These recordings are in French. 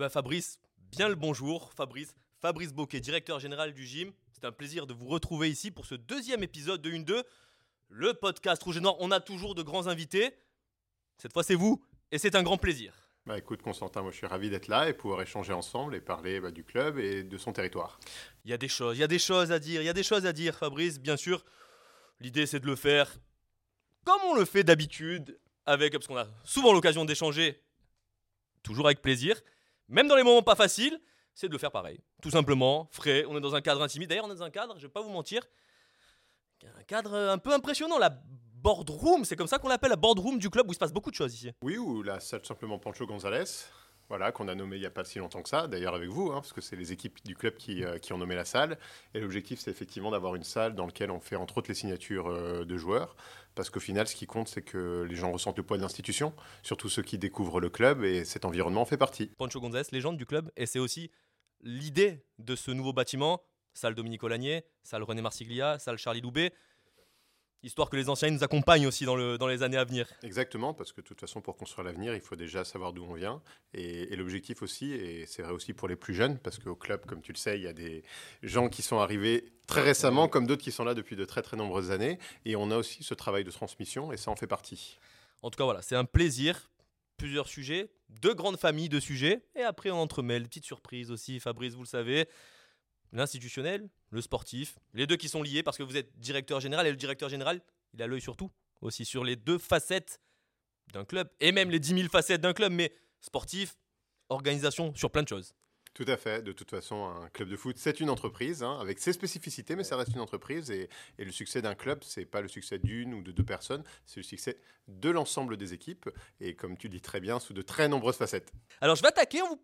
ben Fabrice, bien le bonjour. Fabrice, Fabrice Boquet, directeur général du gym. C'est un plaisir de vous retrouver ici pour ce deuxième épisode de 1-2, le podcast Rouge et Noir. On a toujours de grands invités. Cette fois, c'est vous et c'est un grand plaisir. Bah écoute Constantin, moi je suis ravi d'être là et pouvoir échanger ensemble et parler bah, du club et de son territoire. Il y a des choses, il y a des choses à dire, il y a des choses à dire Fabrice, bien sûr. L'idée c'est de le faire comme on le fait d'habitude, avec parce qu'on a souvent l'occasion d'échanger, toujours avec plaisir, même dans les moments pas faciles, c'est de le faire pareil. Tout simplement, frais, on est dans un cadre intimide. D'ailleurs, on est dans un cadre, je vais pas vous mentir, un cadre un peu impressionnant, la boardroom, c'est comme ça qu'on l'appelle, la boardroom du club où il se passe beaucoup de choses ici. Oui, ou la salle simplement Pancho González, voilà, qu'on a nommé il n'y a pas si longtemps que ça, d'ailleurs avec vous, hein, parce que c'est les équipes du club qui, euh, qui, ont nommé la salle. Et l'objectif, c'est effectivement d'avoir une salle dans laquelle on fait entre autres les signatures euh, de joueurs, parce qu'au final, ce qui compte, c'est que les gens ressentent le poids de l'institution, surtout ceux qui découvrent le club, et cet environnement en fait partie. Pancho González, légende du club, et c'est aussi l'idée de ce nouveau bâtiment, salle Dominique Olagnier, salle René Marsiglia, salle Charlie Loubet, histoire que les anciens nous accompagnent aussi dans, le, dans les années à venir. Exactement, parce que de toute façon, pour construire l'avenir, il faut déjà savoir d'où on vient. Et, l'objectif aussi, et c'est vrai aussi pour les plus jeunes, parce qu'au club, comme tu le sais, il y a des gens qui sont arrivés très récemment, comme d'autres qui sont là depuis de très très nombreuses années. Et on a aussi ce travail de transmission, et ça en fait partie. En tout cas, voilà, c'est un plaisir. Plusieurs sujets, deux grandes familles de sujets, et après on entremêle, petite surprise aussi, Fabrice, vous le savez l'institutionnel, le sportif, les deux qui sont liés parce que vous êtes directeur général et le directeur général, il a l'œil sur tout, aussi sur les deux facettes d'un club et même les 10 000 facettes d'un club, mais sportif, organisation, sur plein de choses. Tout à fait. De toute façon, un club de foot, c'est une entreprise hein, avec ses spécificités, mais ça reste une entreprise. Et, le succès d'un club, c'est pas le succès d'une ou de deux personnes, c'est le succès de l'ensemble des équipes. Et comme tu dis très bien, sous de très nombreuses facettes. Alors, je vais attaquer en vous,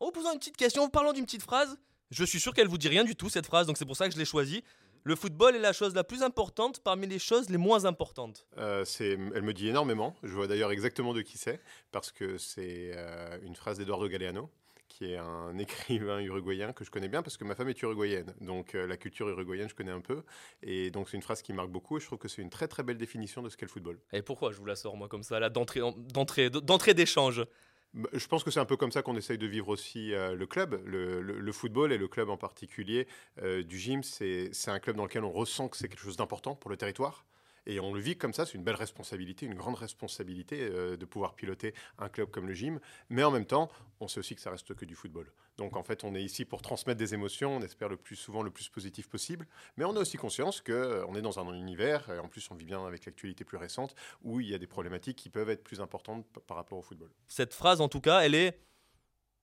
en vous posant une petite question, en vous parlant d'une petite phrase. Je suis sûr qu'elle vous dit rien du tout cette phrase, donc c'est pour ça que je l'ai choisie. Le football est la chose la plus importante parmi les choses les moins importantes. Euh, elle me dit énormément. Je vois d'ailleurs exactement de qui c'est, parce que c'est euh, une phrase d'Eduardo Galeano, qui est un écrivain uruguayen que je connais bien, parce que ma femme est uruguayenne. Donc euh, la culture uruguayenne, je connais un peu. Et donc c'est une phrase qui marque beaucoup, et je trouve que c'est une très très belle définition de ce qu'est le football. Et pourquoi je vous la sors, moi, comme ça, là, d'entrée d'échange? Je pense que c'est un peu comme ça qu'on essaye de vivre aussi euh, le club. Le, football et le club en particulier euh, du gym, c'est un club dans lequel on ressent que c'est quelque chose d'important pour le territoire. Et on le vit comme ça, c'est une belle responsabilité, une grande responsabilité euh, de pouvoir piloter un club comme le gym. Mais en même temps, on sait aussi que ça reste que du football. Donc en fait, on est ici pour transmettre des émotions, on espère le plus souvent le plus positif possible. Mais on a aussi conscience qu'on euh, est dans un univers, et en plus on vit bien avec l'actualité plus récente, où il y a des problématiques qui peuvent être plus importantes par rapport au football. Cette phrase, en tout cas, elle est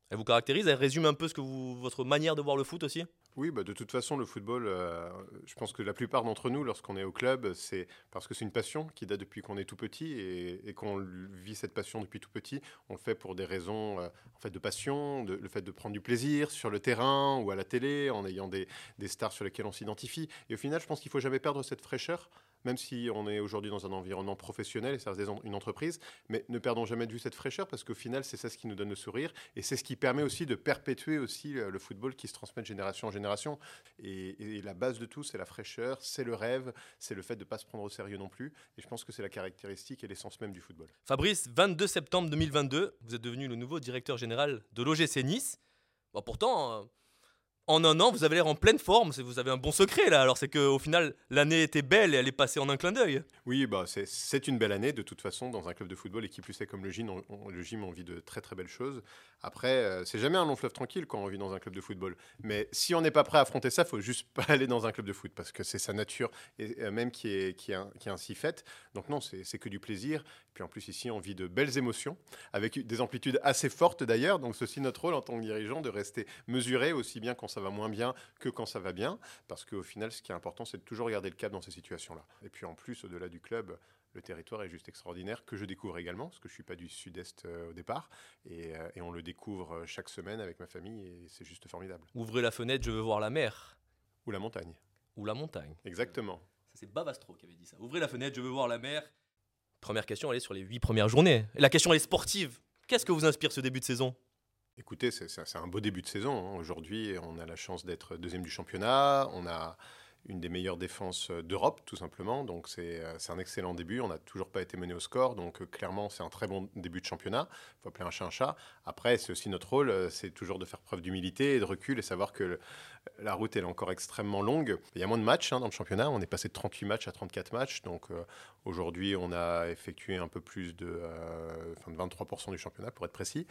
elle vous caractérise Elle résume un peu ce que votre manière de voir le foot aussi? Oui, bah de toute façon, le football, euh, je pense que la plupart d'entre nous, lorsqu'on est au club, c'est parce que c'est une passion qui date depuis qu'on est tout petit et, qu'on vit cette passion depuis tout petit. On le fait pour des raisons euh, en fait, de passion, de, le fait de prendre du plaisir sur le terrain ou à la télé, en ayant des, des stars sur lesquelles on s'identifie. Et au final, je pense qu'il ne faut jamais perdre cette fraîcheur même si on est aujourd'hui dans un environnement professionnel et ça reste une entreprise, mais ne perdons jamais de vue cette fraîcheur parce qu'au final, c'est ça ce qui nous donne le sourire et c'est ce qui permet aussi de perpétuer aussi euh, le football qui se transmet de génération en génération. Et, la base de tout, c'est la fraîcheur, c'est le rêve, c'est le fait de ne pas se prendre au sérieux non plus. Et je pense que c'est la caractéristique et l'essence même du football. Fabrice, 22 septembre 2022, vous êtes devenu le nouveau directeur général de l'OGC Nice. Bon, pourtant, euh, en un an, vous avez l'air en pleine forme. Vous avez un bon secret là. Alors c'est qu'au final, l'année était belle et elle est passée en un clin d'œil. Oui, bah c'est une belle année de toute façon dans un club de football et qui plus est comme le gym, on, le gym, on vit de très très belles choses. Après, euh, c'est jamais un long fleuve tranquille quand on vit dans un club de football. Mais si on n'est pas prêt à affronter ça, faut juste pas aller dans un club de foot parce que c'est sa nature et même qui est qui est, ainsi faite. Donc non, c'est que du plaisir. Puis en plus ici, on vit de belles émotions avec des amplitudes assez fortes d'ailleurs. Donc ceci notre rôle en tant que dirigeant de rester mesuré aussi bien quand ça va moins bien que quand ça va bien. Parce qu'au final, ce qui est important, c'est de toujours garder le cap dans ces situations-là. Et puis en plus, au-delà du club, le territoire est juste extraordinaire, que je découvre également, parce que je ne suis pas du sud-est euh, au départ. Et, euh, et, on le découvre euh, chaque semaine avec ma famille, et c'est juste formidable. Ouvrez la fenêtre, je veux voir la mer. Ou la montagne. Ou la montagne. Exactement. C'est Bavastro qui avait dit ça. Ouvrez la fenêtre, je veux voir la mer. Première question, elle est sur les huit premières journées. La question, elle est sportive. Qu'est-ce que vous inspire ce début de saison? Écoutez, c'est un beau début de saison. Hein. Aujourd'hui, on a la chance d'être deuxième du championnat. On a une des meilleures défenses euh, d'Europe, tout simplement. Donc c'est un excellent début. On n'a toujours pas été mené au score. Donc clairement, c'est un très bon début de championnat. Il faut appeler un chat un chat. Après, c'est aussi notre rôle, c'est toujours de faire preuve d'humilité et de recul et savoir que la route est encore extrêmement longue. Il y a moins de matchs hein, dans le championnat. On est passé de 38 matchs à 34 matchs. Donc aujourd'hui, on a effectué un peu plus de, de 23% du championnat, pour être précis.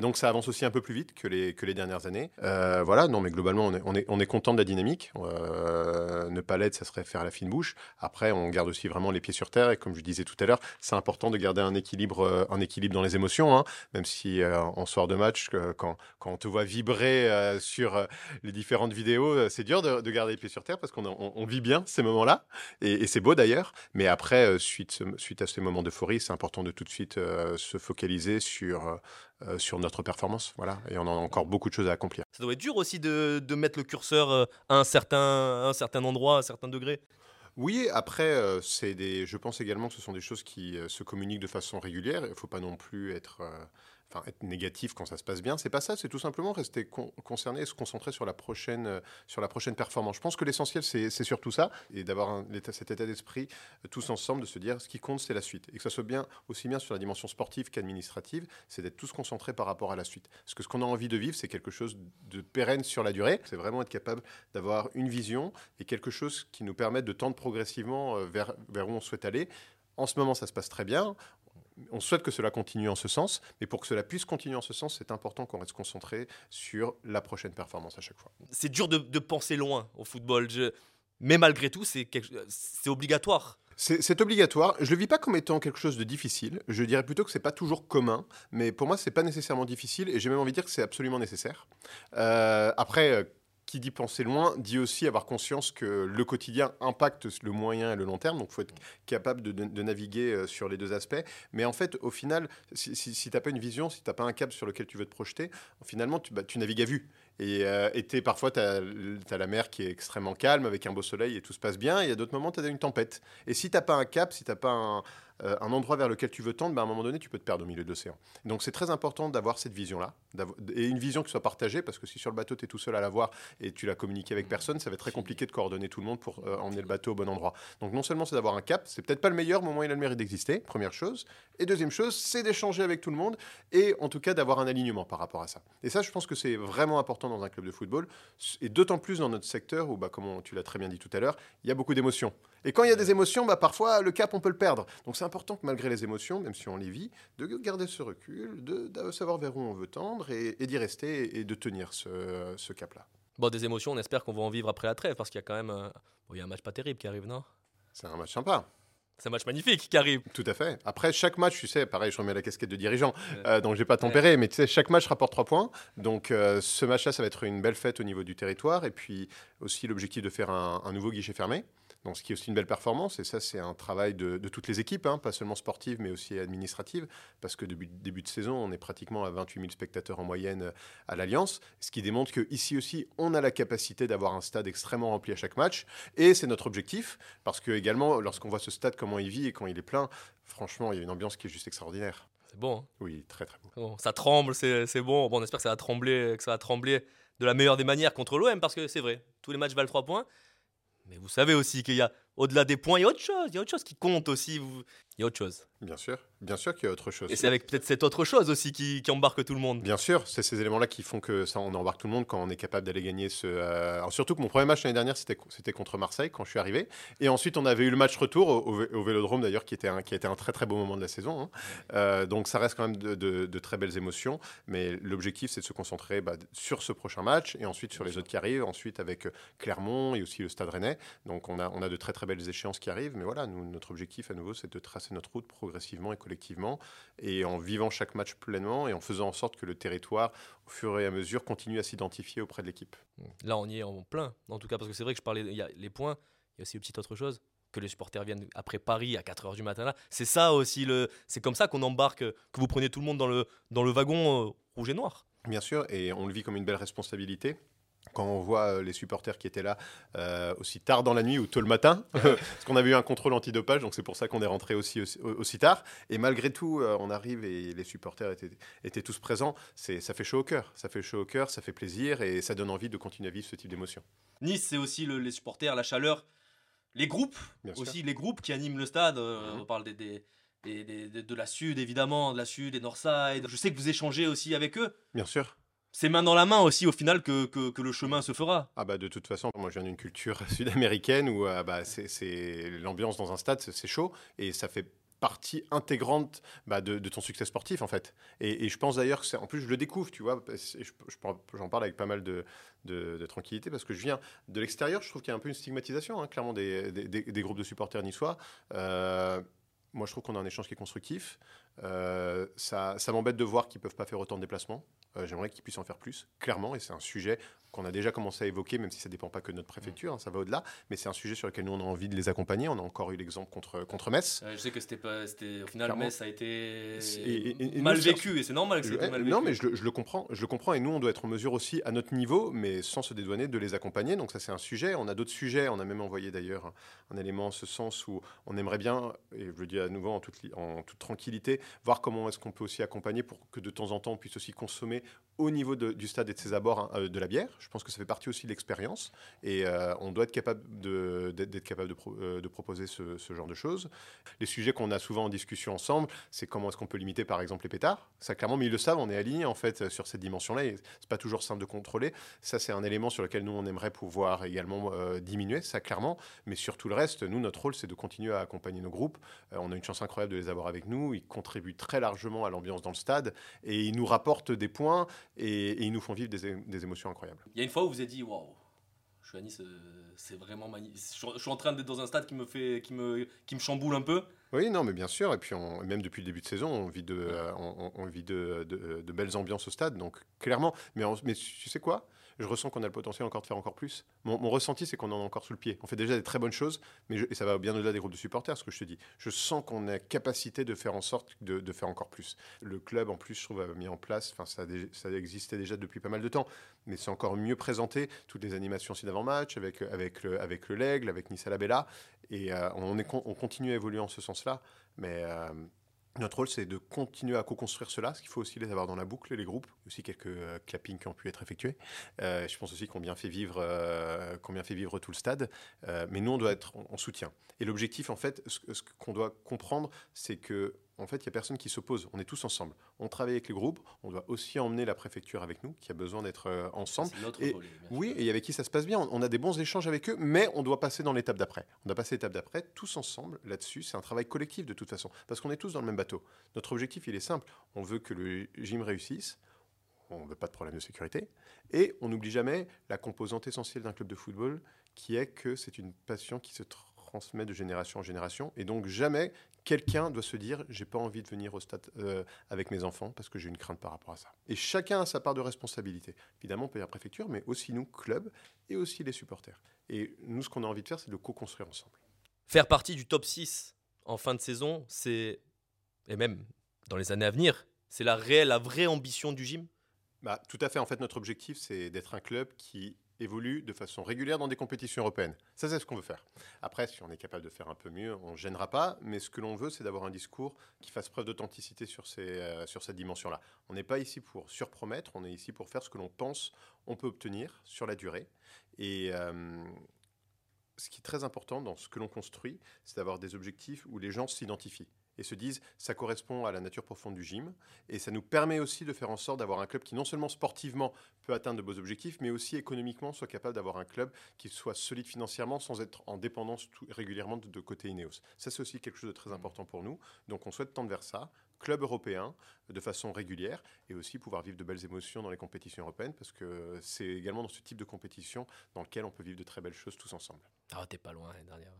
donc ça avance aussi un peu plus vite que les, que les dernières années. voilà, non, mais globalement, on est, on est, on est content de la dynamique. Euh, ne pas l'être, ça serait faire la fine bouche. Après, on garde aussi vraiment les pieds sur terre. Et comme je disais tout à l'heure, c'est important de garder un équilibre, euh, un équilibre dans les émotions. Hein. même si euh, en soir de match, quand, quand, on te voit vibrer sur les différentes vidéos, c'est dur de, garder les pieds sur terre parce qu'on on, vit bien ces moments-là. Et, c'est beau d'ailleurs. Mais après, suite, suite à ces moments d'euphorie, c'est important de tout de suite se focaliser sur euh, sur notre performance. Voilà, et on a encore beaucoup de choses à accomplir. Ça doit être dur aussi de, de mettre le curseur euh, à un certain, un certain endroit, à un certain degré. Oui, après, euh, des, je pense également que ce sont des choses qui se communiquent de façon régulière. Il ne faut pas non plus être enfin, être négatif quand ça se passe bien. C'est pas ça, c'est tout simplement rester concerné et se concentrer sur la prochaine, euh, sur la prochaine performance. Je pense que l'essentiel, c'est surtout ça, et d'avoir cet état d'esprit euh, tous ensemble, de se dire ce qui compte, c'est la suite. Et que ça soit bien, aussi bien sur la dimension sportive qu'administrative, c'est d'être tous concentrés par rapport à la suite. Parce que ce qu'on a envie de vivre, c'est quelque chose de pérenne sur la durée. C'est vraiment être capable d'avoir une vision et quelque chose qui nous permette de tendre progressivement euh, vers, vers où on souhaite aller. En ce moment, ça se passe très bien on souhaite que cela continue en ce sens, mais pour que cela puisse continuer en ce sens, c'est important qu'on reste concentré sur la prochaine performance à chaque fois. C'est dur de, penser loin au football, mais malgré tout, c'est obligatoire. C'est obligatoire. Je le vis pas comme étant quelque chose de difficile. Je dirais plutôt que c'est pas toujours commun, mais pour moi c'est pas nécessairement difficile et j'ai même envie de dire que c'est absolument nécessaire. Euh, après, qui dit penser loin dit aussi avoir conscience que le quotidien impacte le moyen et le long terme. Donc, il faut être capable de, naviguer euh, sur les deux aspects. Mais en fait, au final, si, tu n'as pas une vision, si tu n'as pas un cap sur lequel tu veux te projeter, finalement, tu, bah, navigues à vue. Et, euh, parfois, tu as, la mer qui est extrêmement calme, avec un beau soleil, et tout se passe bien. Et a d'autres moments, tu as une tempête. Et si tu n'as pas un cap, si tu n'as pas un, euh, un endroit vers lequel tu veux tendre, ben, à un moment donné, tu peux te perdre au milieu de l'océan. Donc c'est très important d'avoir cette vision-là, et une vision qui soit partagée, parce que si sur le bateau, tu es tout seul à la voir et tu l'as communiqué avec personne, ça va être très compliqué de coordonner tout le monde pour euh, emmener le bateau au bon endroit. Donc non seulement c'est d'avoir un cap, c'est peut-être pas le meilleur, mais au moins il a le mérite d'exister, première chose. Et deuxième chose, c'est d'échanger avec tout le monde, et en tout cas d'avoir un alignement par rapport à ça. Et ça, je pense que c'est vraiment important dans un club de football, et d'autant plus dans notre secteur où, bah, comme tu l'as très bien dit tout à l'heure, il y a beaucoup d'émotions. Et quand il y a des émotions, bah, parfois le cap, on peut le perdre. Donc c'est important que malgré les émotions, même si on les vit, de garder ce recul, de, savoir vers où on veut tendre et, d'y rester et, de tenir ce, cap-là. Bon, des émotions, on espère qu'on va en vivre après la trêve, parce qu'il y a quand même il y a un match pas terrible qui arrive, non? C'est un match sympa. C'est un match magnifique qui arrive. Tout à fait. Après, chaque match, tu sais, pareil, je remets la casquette de dirigeant, euh, donc je n'ai pas tempéré, mais tu sais, chaque match rapporte 3 points. Donc euh, ce match-là, ça va être une belle fête au niveau du territoire. Et puis aussi l'objectif de faire un nouveau guichet fermé donc ce qui est aussi une belle performance. Et ça, c'est un travail de, toutes les équipes, hein, pas seulement sportives, mais aussi administratives, parce que depuis début de saison, on est pratiquement à 28 000 spectateurs en moyenne euh, à l'Alliance, ce qui démontre qu'ici aussi, on a la capacité d'avoir un stade extrêmement rempli à chaque match. Et c'est notre objectif, parce que également, lorsqu'on voit ce stade, comment il vit et quand il est plein, franchement, il y a une ambiance qui est juste extraordinaire. C'est bon. Hein. oui, très très beau. ça tremble, c'est bon. Bon, on espère que ça va trembler, que ça va trembler de la meilleure des manières contre l'OM, parce que c'est vrai, tous les matchs valent 3 points. Mais vous savez aussi qu'il y a, au-delà des points, il y a autre chose. Il y a autre chose qui compte aussi. Il y a autre chose. Bien sûr, bien sûr qu'il y a autre chose. Et c'est avec peut-être cette autre chose aussi qui, embarque tout le monde. Bien sûr, c'est ces éléments-là qui font que ça, on embarque tout le monde quand on est capable d'aller gagner ce. Euh, surtout que mon premier match l'année dernière, c'était, c'était contre Marseille quand je suis arrivé. Et ensuite, on avait eu le match retour au, Vélodrome d'ailleurs, qui était un, qui a été un très très beau moment de la saison. Hein. Euh, donc ça reste quand même de, très belles émotions. Mais l'objectif, c'est de se concentrer bah, sur ce prochain match et ensuite sur les autres qui arrivent. Ensuite avec euh, Clermont et aussi le Stade Rennais. Donc on a, on a de très très belles échéances qui arrivent. Mais voilà, nous, notre objectif à nouveau, c'est de tracer notre route progressivement et collectivement, et en vivant chaque match pleinement et en faisant en sorte que le territoire, au fur et à mesure, continue à s'identifier auprès de l'équipe. Là, on y est en plein, en tout cas, parce que c'est vrai que je parlais, il y a les points, il y a aussi une petite autre chose que les supporters viennent après Paris à 4h du matin là. C'est ça aussi, le, c'est comme ça qu'on embarque, que vous prenez tout le monde dans le, dans le wagon euh, rouge et noir. Bien sûr, et on le vit comme une belle responsabilité. Quand on voit euh, les supporters qui étaient là euh, aussi tard dans la nuit ou tôt le matin, parce qu'on avait eu un contrôle antidopage, donc c'est pour ça qu'on est rentré aussi, aussi, tard. Et malgré tout, euh, on arrive et les supporters étaient, étaient tous présents. Ça fait chaud au cœur, ça fait chaud au cœur, ça fait plaisir et ça donne envie de continuer à vivre ce type d'émotion. Nice, c'est aussi les supporters, la chaleur, les groupes, aussi les groupes qui animent le stade. Mhm. On parle des, des de la Sud, évidemment, de la Sud, des Northside. Je sais que vous échangez aussi avec eux. Bien sûr c'est main dans la main aussi au final que, que, le chemin se fera. Ah bah de toute façon, moi je viens d'une culture sud-américaine où euh, bah, c'est l'ambiance dans un stade, c'est chaud et ça fait partie intégrante bah, de, ton succès sportif en fait. Et, je pense d'ailleurs que c'est, en plus je le découvre, tu vois, j'en parle avec pas mal de, de, tranquillité parce que je viens de l'extérieur, je trouve qu'il y a un peu une stigmatisation, hein, clairement, des, des, groupes de supporters niçois. Euh, moi, je trouve qu'on a un échange qui est constructif. Euh, ça, ça m'embête de voir qu'ils ne peuvent pas faire autant de déplacements. Euh, j'aimerais qu'ils puissent en faire plus, clairement, et c'est un sujet qu'on a déjà commencé à évoquer, même si ça ne dépend pas que de notre préfecture, hein, ça va au-delà, mais c'est un sujet sur lequel nous on a envie de les accompagner. On a encore eu l'exemple contre, contre Metz. je sais que c'était pas, au final Metz a été mal vécu, et c'est normal que c'était mal vécu. Non, mais je, le comprends, je le comprends, et nous on doit être en mesure aussi à notre niveau, mais sans se dédouaner, de les accompagner. Donc ça c'est un sujet. On a d'autres sujets. On a même envoyé d'ailleurs un, élément en ce sens où on aimerait bien, et je le dis à nouveau en toute, en toute tranquillité, voir comment est-ce qu'on peut aussi accompagner pour que de temps en temps on puisse aussi consommer au niveau du stade et de ses abords hein, euh, de la bière. Je pense que ça fait partie aussi de l'expérience et euh, on doit être capable d'être capable de, euh, proposer ce, genre de choses. Les sujets qu'on a souvent en discussion ensemble, c'est comment est-ce qu'on peut limiter par exemple les pétards. Ça clairement, mais ils le savent, on est aligné en fait sur cette dimension-là. C'est pas toujours simple de contrôler. Ça, c'est un élément sur lequel nous on aimerait pouvoir également diminuer, ça clairement. Mais sur tout le reste, nous notre rôle c'est de continuer à accompagner nos groupes. on a une chance incroyable de les avoir avec nous. Contribuent très largement à l'ambiance dans le stade et ils nous rapportent des points et, ils nous font vivre des, émotions incroyables. Il y a une fois où vous avez dit waouh, je suis à Nice, euh, c'est vraiment magnifique. Je suis en train d'être dans un stade qui me fait, qui me, qui me chamboule un peu. Oui, non, mais bien sûr. Et puis, même depuis le début de saison, on vit de, on, vit de, de, belles ambiances au stade. Donc, clairement. Mais, mais tu sais quoi? Je ressens qu'on a le potentiel encore de faire encore plus. Mon, ressenti, c'est qu'on en a encore sous le pied. On fait déjà des très bonnes choses, mais et ça va bien au-delà des groupes de supporters, ce que je te dis. Je sens qu'on a la capacité de faire en sorte de, faire encore plus. Le club, en plus, je trouve, a mis en place, ça, existait déjà depuis pas mal de temps, mais c'est encore mieux présenté. Toutes les animations aussi d'avant-match, avec, avec, le, avec le avec Nice à la Bella, et euh, on continue à évoluer en ce sens-là. Mais euh, notre rôle, c'est de continuer à co-construire cela, ce qu'il faut aussi les avoir dans la boucle, les groupes, aussi quelques euh, clappings qui ont pu être effectués. Euh, je pense aussi qu'on bien fait vivre, euh, bien fait vivre tout le stade, mais nous, on doit être en, soutien. Et l'objectif, en fait, ce qu'on doit comprendre, c'est que en fait, il n'y a personne qui s'oppose. On est tous ensemble. On travaille avec les groupes. On doit aussi emmener la préfecture avec nous, qui a besoin d'être euh, ensemble. Et, oui, et avec qui ça se passe bien. On a des bons échanges avec eux, mais on doit passer dans l'étape d'après. On doit passer l'étape d'après, tous ensemble, là-dessus. C'est un travail collectif de toute façon, parce qu'on est tous dans le même bateau. Notre objectif, il est simple. On veut que le gym réussisse. On ne veut pas de problème de sécurité. Et on n'oublie jamais la composante essentielle d'un club de football, qui est que c'est une passion qui se transmet de génération en génération. Et donc jamais quelqu'un doit se dire j'ai pas envie de venir au stade euh, avec mes enfants parce que j'ai une crainte par rapport à ça. Et chacun a sa part de responsabilité. Évidemment, on peut y la préfecture, mais aussi nous, club, et aussi les supporters. Et nous, ce qu'on a envie de faire, c'est de co-construire ensemble. Faire partie du top 6 en fin de saison, c'est, et même dans les années à venir, c'est la réelle, la vraie ambition du gym? Bah, Tout à fait. En fait, notre objectif, c'est d'être un club qui évolue de façon régulière dans des compétitions européennes. Ça, c'est ce qu'on veut faire. Après, si on est capable de faire un peu mieux, on ne gênera pas, mais ce que l'on veut, c'est d'avoir un discours qui fasse preuve d'authenticité sur, euh, cette dimension-là. On n'est pas ici pour surpromettre, on est ici pour faire ce que l'on pense on peut obtenir sur la durée. Et euh, ce qui est très important dans ce que l'on construit, c'est d'avoir des objectifs où les gens s'identifient et se disent ça correspond à la nature profonde du gym. Et ça nous permet aussi de faire en sorte d'avoir un club qui non seulement sportivement peut atteindre de beaux objectifs, mais aussi économiquement soit capable d'avoir un club qui soit solide financièrement sans être en dépendance régulièrement de, côté Ineos. Ça, c'est aussi quelque chose de très important pour nous. Donc on souhaite tendre vers ça, club européen de façon régulière et aussi pouvoir vivre de belles émotions dans les compétitions européennes parce que c'est également dans ce type de compétition dans lequel on peut vivre de très belles choses tous ensemble. Ah, t'es pas loin, dernière.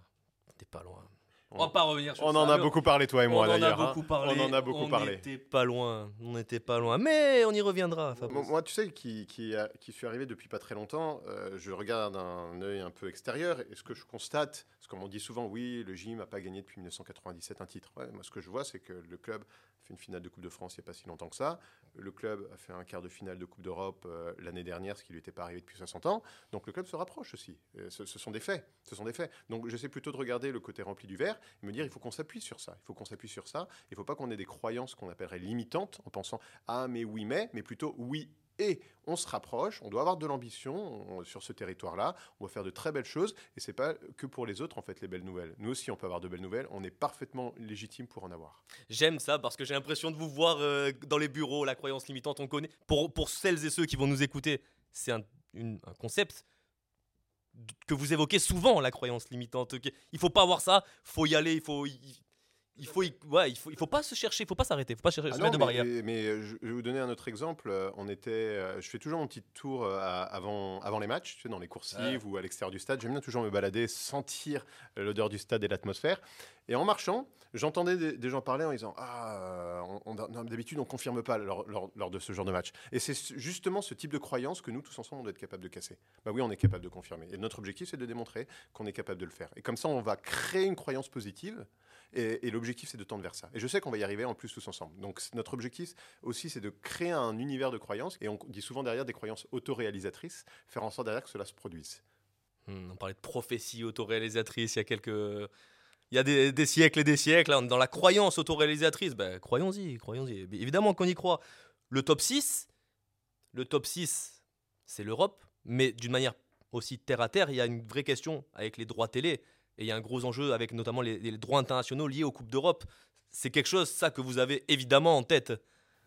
T'es pas loin. On va pas revenir sur On ça. en a mais beaucoup parlé, toi et moi, on en a d'ailleurs. hein. beaucoup parlé. On en a beaucoup on parlé. n'était pas loin. On n'était pas loin. Mais on y reviendra. Fabrice. Moi, tu sais, qui, qui, a- qui suis arrivé depuis pas très longtemps, euh, je regarde d'un œil un peu extérieur et ce que je constate, parce qu'on dit souvent, oui, le gym n'a pas gagné depuis 1997 un titre. Moi, ce que je vois, c'est que le club a fait une finale de Coupe de France il n'y a pas si longtemps que ça. Le club a fait un quart de finale de Coupe d'Europe euh, l'année dernière, ce qui lui était pas arrivé depuis 60 ans. Donc le club se rapproche aussi. Ce, ce sont des faits. Ce sont des faits. Donc j'essaie plutôt de regarder le côté rempli du verre et me dire, il faut qu'on s'appuie sur ça. Il faut qu'on s'appuie sur ça. Il ne faut pas qu'on ait des croyances qu'on appellerait limitantes en pensant, ah mais oui mais, mais plutôt oui et on se rapproche, on doit avoir de l'ambition on- sur ce territoire-là, on va faire de très belles choses, et c'est pas que pour les autres, en fait, les belles nouvelles. Nous aussi, on peut avoir de belles nouvelles, on est parfaitement légitime pour en avoir. J'aime ça parce que j'ai l'impression de vous voir euh, dans les bureaux. La croyance limitante, on connaît. Pour, pour celles et ceux qui vont nous écouter, c'est un, concept que vous évoquez souvent, la croyance limitante. Il faut pas avoir ça, faut y aller, il faut. Il, il faut, ouais, il faut, il faut pas se chercher, il faut pas s'arrêter, il faut pas chercher, Ah se non, mettre de mais, barrière. mais, je vais vous donner un autre exemple. Euh, On était, euh, je fais toujours mon petit tour euh, à- avant, avant les matchs, tu sais, dans les coursives ou à l'extérieur du stade. J'aime bien toujours me balader, sentir l'odeur du stade et l'atmosphère. Et en marchant, j'entendais des, des gens parler en disant Ah, d'habitude, on confirme pas lors, lors- lors de ce genre de match. Et c'est ce- justement ce type de croyance que nous, tous ensemble, on doit être capable de casser. Bah oui, on est capable de confirmer. Et notre objectif, c'est de démontrer qu'on est capable de le faire. Et comme ça, on va créer une croyance positive. Et, l'objectif, c'est de tendre vers ça. Et je sais qu'on va y arriver en plus tous ensemble. Donc notre objectif aussi, c'est de créer un univers de croyances. Et on dit souvent derrière des croyances autoréalisatrices, faire en sorte derrière que cela se produise. Hmm, on parlait de prophétie autoréalisatrice il y a quelques. Il y a des, siècles et des siècles, est dans la croyance autoréalisatrice. Ben, croyons-y, croyons-y. Évidemment qu'on y croit. Le top 6, le top 6, c'est l'Europe, mais d'une manière aussi terre à terre, il y a une vraie question avec les droits télé. Et il y a un gros enjeu avec notamment les, les droits internationaux liés aux Coupes d'Europe. C'est quelque chose, ça, que vous avez évidemment en tête.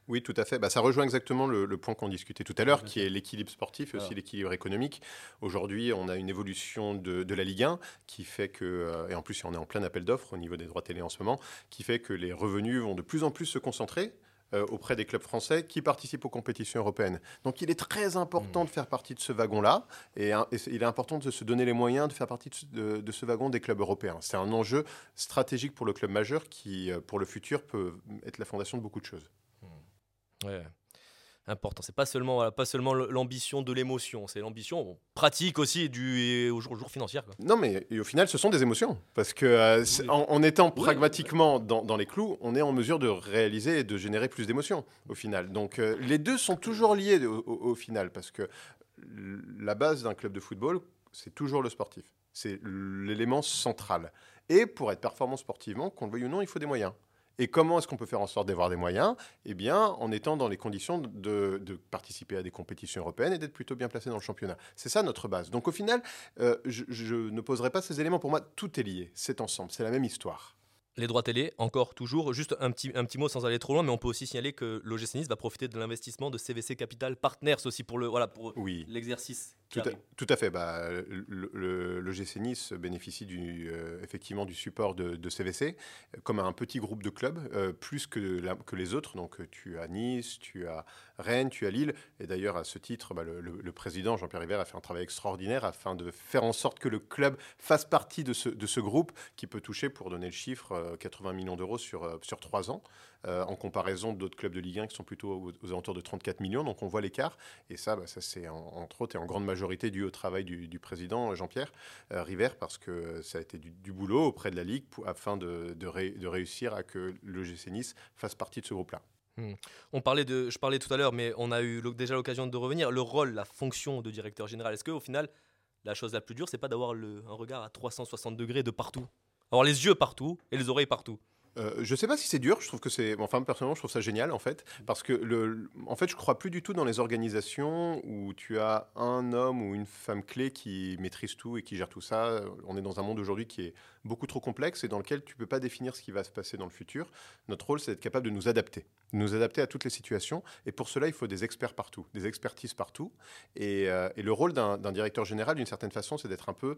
Oui, tout à fait. Bah, ça rejoint exactement le, le point qu'on discutait tout à l'heure, qui est l'équilibre sportif et aussi l'équilibre économique. Aujourd'hui, on a une évolution de, de la Ligue 1 qui fait que, euh, et en plus, on est en plein appel d'offres au niveau des droits télé en ce moment, qui fait que les revenus vont de plus en plus se concentrer euh, auprès des clubs français qui participent aux compétitions européennes. Donc il est très important de faire partie de ce wagon-là, et, il est important de se donner les moyens de faire partie de ce, de- de ce wagon des clubs européens. C'est un enjeu stratégique pour le club majeur qui, euh, pour le futur, peut être la fondation de beaucoup de choses. Ouais. Important. C'est pas seulement, voilà, pas seulement l'ambition de l'émotion, c'est l'ambition bon, pratique aussi du et au jour, au jour financière. quoi. Non, mais et au final, ce sont des émotions. Parce que euh, Oui. en, en étant Oui. pragmatiquement dans, dans les clous, on est en mesure de réaliser et de générer plus d'émotions au final. Donc euh, les deux sont toujours liés au, au- au final. Parce que la base d'un club de football, c'est toujours le sportif. C'est l'élément central. Et pour être performant sportivement, qu'on le veuille ou non, il faut des moyens. Et comment est-ce qu'on peut faire en sorte d'avoir des moyens? Eh bien, en étant dans les conditions de, participer à des compétitions européennes et d'être plutôt bien placé dans le championnat. C'est ça notre base. Donc au final, euh, je, je ne poserai pas ces éléments. Pour moi, tout est lié. C'est ensemble. C'est la même histoire. Les droits télé, encore, toujours. Juste un petit, un petit mot sans aller trop loin, mais on peut aussi signaler que l'OGC Nice va profiter de l'investissement de CVC Capital Partners aussi pour le voilà pour Oui. l'exercice. Tout à, arrive. tout à fait. Bah, le, le- le GC Nice bénéficie du, euh, effectivement du support de, de CVC comme un petit groupe de clubs, euh, plus que, la- que les autres. Donc tu as Nice, tu as Rennes, tu as Lille. Et d'ailleurs, à ce titre, bah, le, le- le président Jean-Pierre River a fait un travail extraordinaire afin de faire en sorte que le club fasse partie de ce, de ce groupe qui peut toucher, pour donner le chiffre, 80 millions d'euros sur, euh, sur 3 ans, euh, en comparaison d'autres clubs de Ligue 1 qui sont plutôt aux, alentours de 34 millions. Donc on voit l'écart. Et ça, bah, ça c'est en- entre autres et en grande majorité dû au travail du, président euh, Jean-Pierre euh, River, parce que ça a été du, boulot auprès de la Ligue afin de, de ré- de réussir à que le GC Nice fasse partie de ce groupe-là. On parlait de, je parlais tout à l'heure, mais on a eu déjà l'occasion de revenir. Le rôle, la fonction de directeur général. Est-ce que au final, la chose la plus dure, c'est pas d'avoir un regard à 360 degrés de partout, avoir les yeux partout et les oreilles partout. Euh, je sais pas si c'est dur, je trouve que c'est. Enfin, personnellement, je trouve ça génial en fait. Parce que, le, en fait, je crois plus du tout dans les organisations où tu as un homme ou une femme clé qui maîtrise tout et qui gère tout ça. On est dans un monde aujourd'hui qui est beaucoup trop complexe et dans lequel tu peux pas définir ce qui va se passer dans le futur. Notre rôle, c'est d'être capable de nous adapter, de nous adapter à toutes les situations. Et pour cela, il faut des experts partout, des expertises partout. Et, euh, et le rôle d'un directeur général, d'une certaine façon, c'est d'être un peu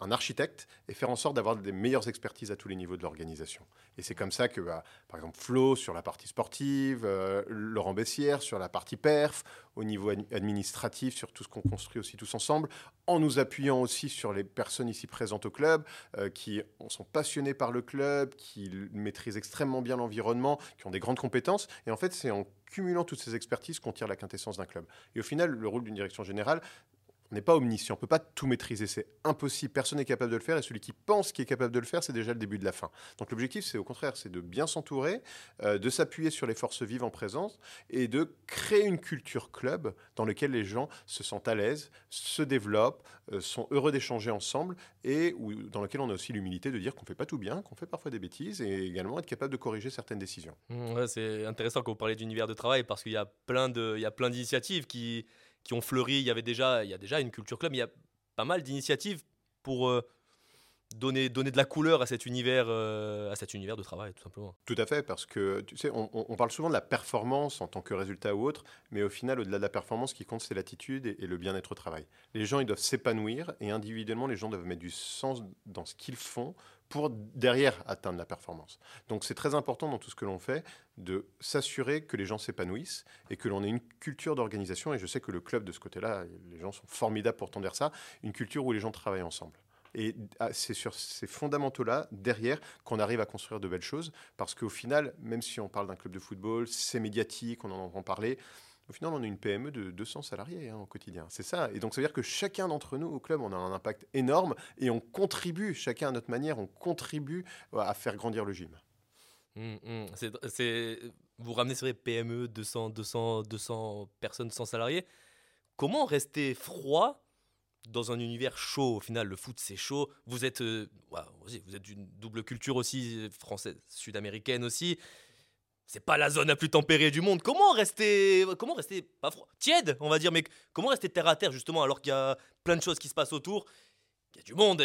un architecte et faire en sorte d'avoir des meilleures expertises à tous les niveaux de l'organisation. Et c'est c'est comme ça que, bah, par exemple, Flo sur la partie sportive, euh, Laurent Bessière sur la partie perf, au niveau administratif, sur tout ce qu'on construit aussi tous ensemble, en nous appuyant aussi sur les personnes ici présentes au club, euh, qui sont passionnées par le club, qui maîtrisent extrêmement bien l'environnement, qui ont des grandes compétences. Et en fait, c'est en cumulant toutes ces expertises qu'on tire la quintessence d'un club. Et au final, le rôle d'une direction générale, on n'est pas omniscient, on ne peut pas tout maîtriser, c'est impossible, personne n'est capable de le faire, et celui qui pense qu'il est capable de le faire, c'est déjà le début de la fin. Donc l'objectif, c'est au contraire, c'est de bien s'entourer, euh, de s'appuyer sur les forces vives en présence, et de créer une culture club dans laquelle les gens se sentent à l'aise, se développent, euh, sont heureux d'échanger ensemble, et où, dans lequel on a aussi l'humilité de dire qu'on ne fait pas tout bien, qu'on fait parfois des bêtises, et également être capable de corriger certaines décisions. Mmh, c'est intéressant quand vous parlez d'univers de travail, parce qu'il y a plein d'initiatives qui qui ont fleuri. Il y avait déjà, il y a déjà une culture club, il y a pas mal d'initiatives pour euh, donner, donner de la couleur à cet univers, euh, à cet univers de travail, tout simplement. Tout à fait, parce que tu sais, on, parle souvent de la performance en tant que résultat ou autre, mais au final, au-delà de la performance, ce qui compte, c'est l'attitude et, le bien-être au travail. Les gens, ils doivent s'épanouir et individuellement, les gens doivent mettre du sens dans ce qu'ils font pour derrière atteindre la performance. Donc c'est très important dans tout ce que l'on fait de s'assurer que les gens s'épanouissent et que l'on ait une culture d'organisation. Et je sais que le club de ce côté-là, les gens sont formidables pour tendre ça, une culture où les gens travaillent ensemble. Et ah, c'est sur ces fondamentaux-là, derrière, qu'on arrive à construire de belles choses. Parce qu'au final, même si on parle d'un club de football, c'est médiatique, on en entend parler, au final, on a une PME de 200 salariés hein, au quotidien. C'est ça. Et donc, ça veut dire que chacun d'entre nous au club, on a un impact énorme et on contribue, chacun à notre manière, on contribue à faire grandir le gym. Mmh. C'est, vous ramenez sur les PME, 200, 200, 200 personnes, 100 salariés. Comment rester froid dans un univers chaud? Au final, le foot, c'est chaud. Vous êtes, euh, vous êtes d'une double culture aussi, française, sud-américaine aussi c'est pas la zone la plus tempérée du monde. Comment rester, comment rester pas froid, tiède, on va dire, mais comment rester terre à terre justement alors qu'il y a plein de choses qui se passent autour? Il y a du monde.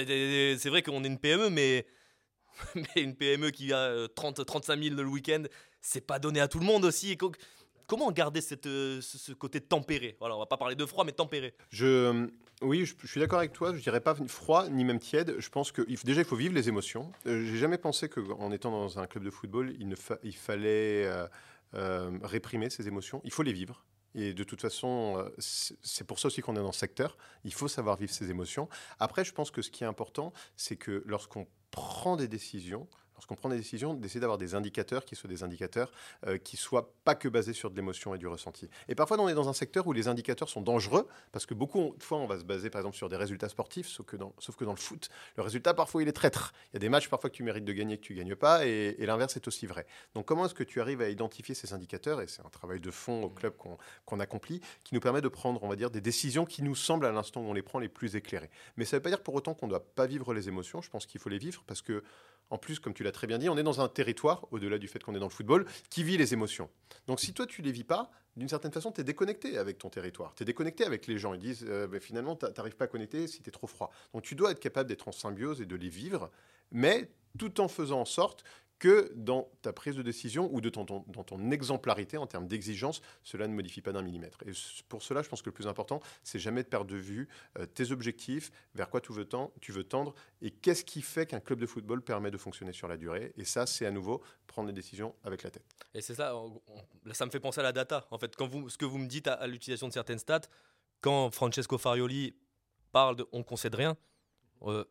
C'est vrai qu'on est une PME, mais, une PME qui a 30, 35 000 le week-end, c'est pas donné à tout le monde aussi. Comment garder cette, euh, ce côté tempéré? Voilà, on va pas parler de froid, mais tempéré. Je, oui, je, suis d'accord avec toi. Je dirais pas froid ni même tiède. Je pense que déjà il faut vivre les émotions. Euh, j'ai jamais pensé qu'en étant dans un club de football, il, ne fallait euh, réprimer ses émotions. Il faut les vivre. Et de toute façon, c'est pour ça aussi qu'on est dans ce secteur. Il faut savoir vivre ses émotions. Après, je pense que ce qui est important, c'est que lorsqu'on prend des décisions, lorsqu'on prend des décisions, d'essayer d'avoir des indicateurs qui soient des indicateurs euh, qui soient pas que basés sur de l'émotion et du ressenti. Et parfois, on est dans un secteur où les indicateurs sont dangereux parce que beaucoup de fois, on va se baser par exemple sur des résultats sportifs, sauf que dans, le foot, le résultat parfois il est traître. Il y a des matchs parfois que tu mérites de gagner que tu gagnes pas, et, l'inverse est aussi vrai. Donc, comment est-ce que tu arrives à identifier ces indicateurs Et c'est un travail de fond au club qu'on accomplit qui nous permet de prendre, on va dire, des décisions qui nous semblent à l'instant où on les prend les plus éclairées. Mais ça ne veut pas dire pour autant qu'on ne doit pas vivre les émotions. Je pense qu'il faut les vivre parce que en plus, comme tu l'as très bien dit, on est dans un territoire, au-delà du fait qu'on est dans le football, qui vit les émotions. Donc si toi, tu les vis pas, d'une certaine façon, tu es déconnecté avec ton territoire. Tu es déconnecté avec les gens. Ils disent, euh, ben, finalement, tu n'arrives pas à connecter si tu es trop froid. Donc tu dois être capable d'être en symbiose et de les vivre, mais tout en faisant en sorte que dans ta prise de décision ou de ton, dans ton exemplarité en termes d'exigence, cela ne modifie pas d'un millimètre. Et pour cela, je pense que le plus important, c'est jamais de perdre de vue euh, tes objectifs, vers quoi tu veux, tendre, tu veux tendre, et qu'est-ce qui fait qu'un club de football permet de fonctionner sur la durée. Et ça, c'est à nouveau prendre des décisions avec la tête. Et c'est ça, ça me fait penser à la data. En fait, quand vous, ce que vous me dites à, l'utilisation de certaines stats, quand Francesco Farioli parle de on concède rien, euh,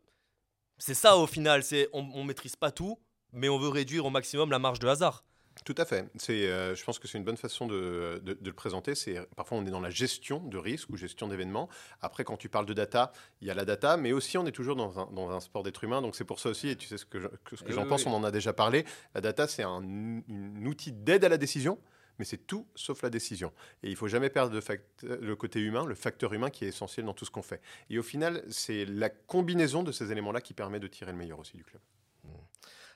c'est ça au final, c'est on, on maîtrise pas tout, mais on veut réduire au maximum la marge de hasard. Tout à fait. C'est, euh, je pense que c'est une bonne façon de, le présenter. C'est parfois on est dans la gestion de risques ou gestion d'événements. Après, quand tu parles de data, il y a la data, mais aussi on est toujours dans un, dans un sport d'être humain. Donc c'est pour ça aussi, et tu sais ce que, ce que j'en pense, on en a déjà parlé. La data, c'est un, outil d'aide à la décision mais c'est tout sauf la décision. Et il faut jamais perdre le, le, côté humain, le facteur humain qui est essentiel dans tout ce qu'on fait. Et au final, c'est la combinaison de ces éléments-là qui permet de tirer le meilleur aussi du club.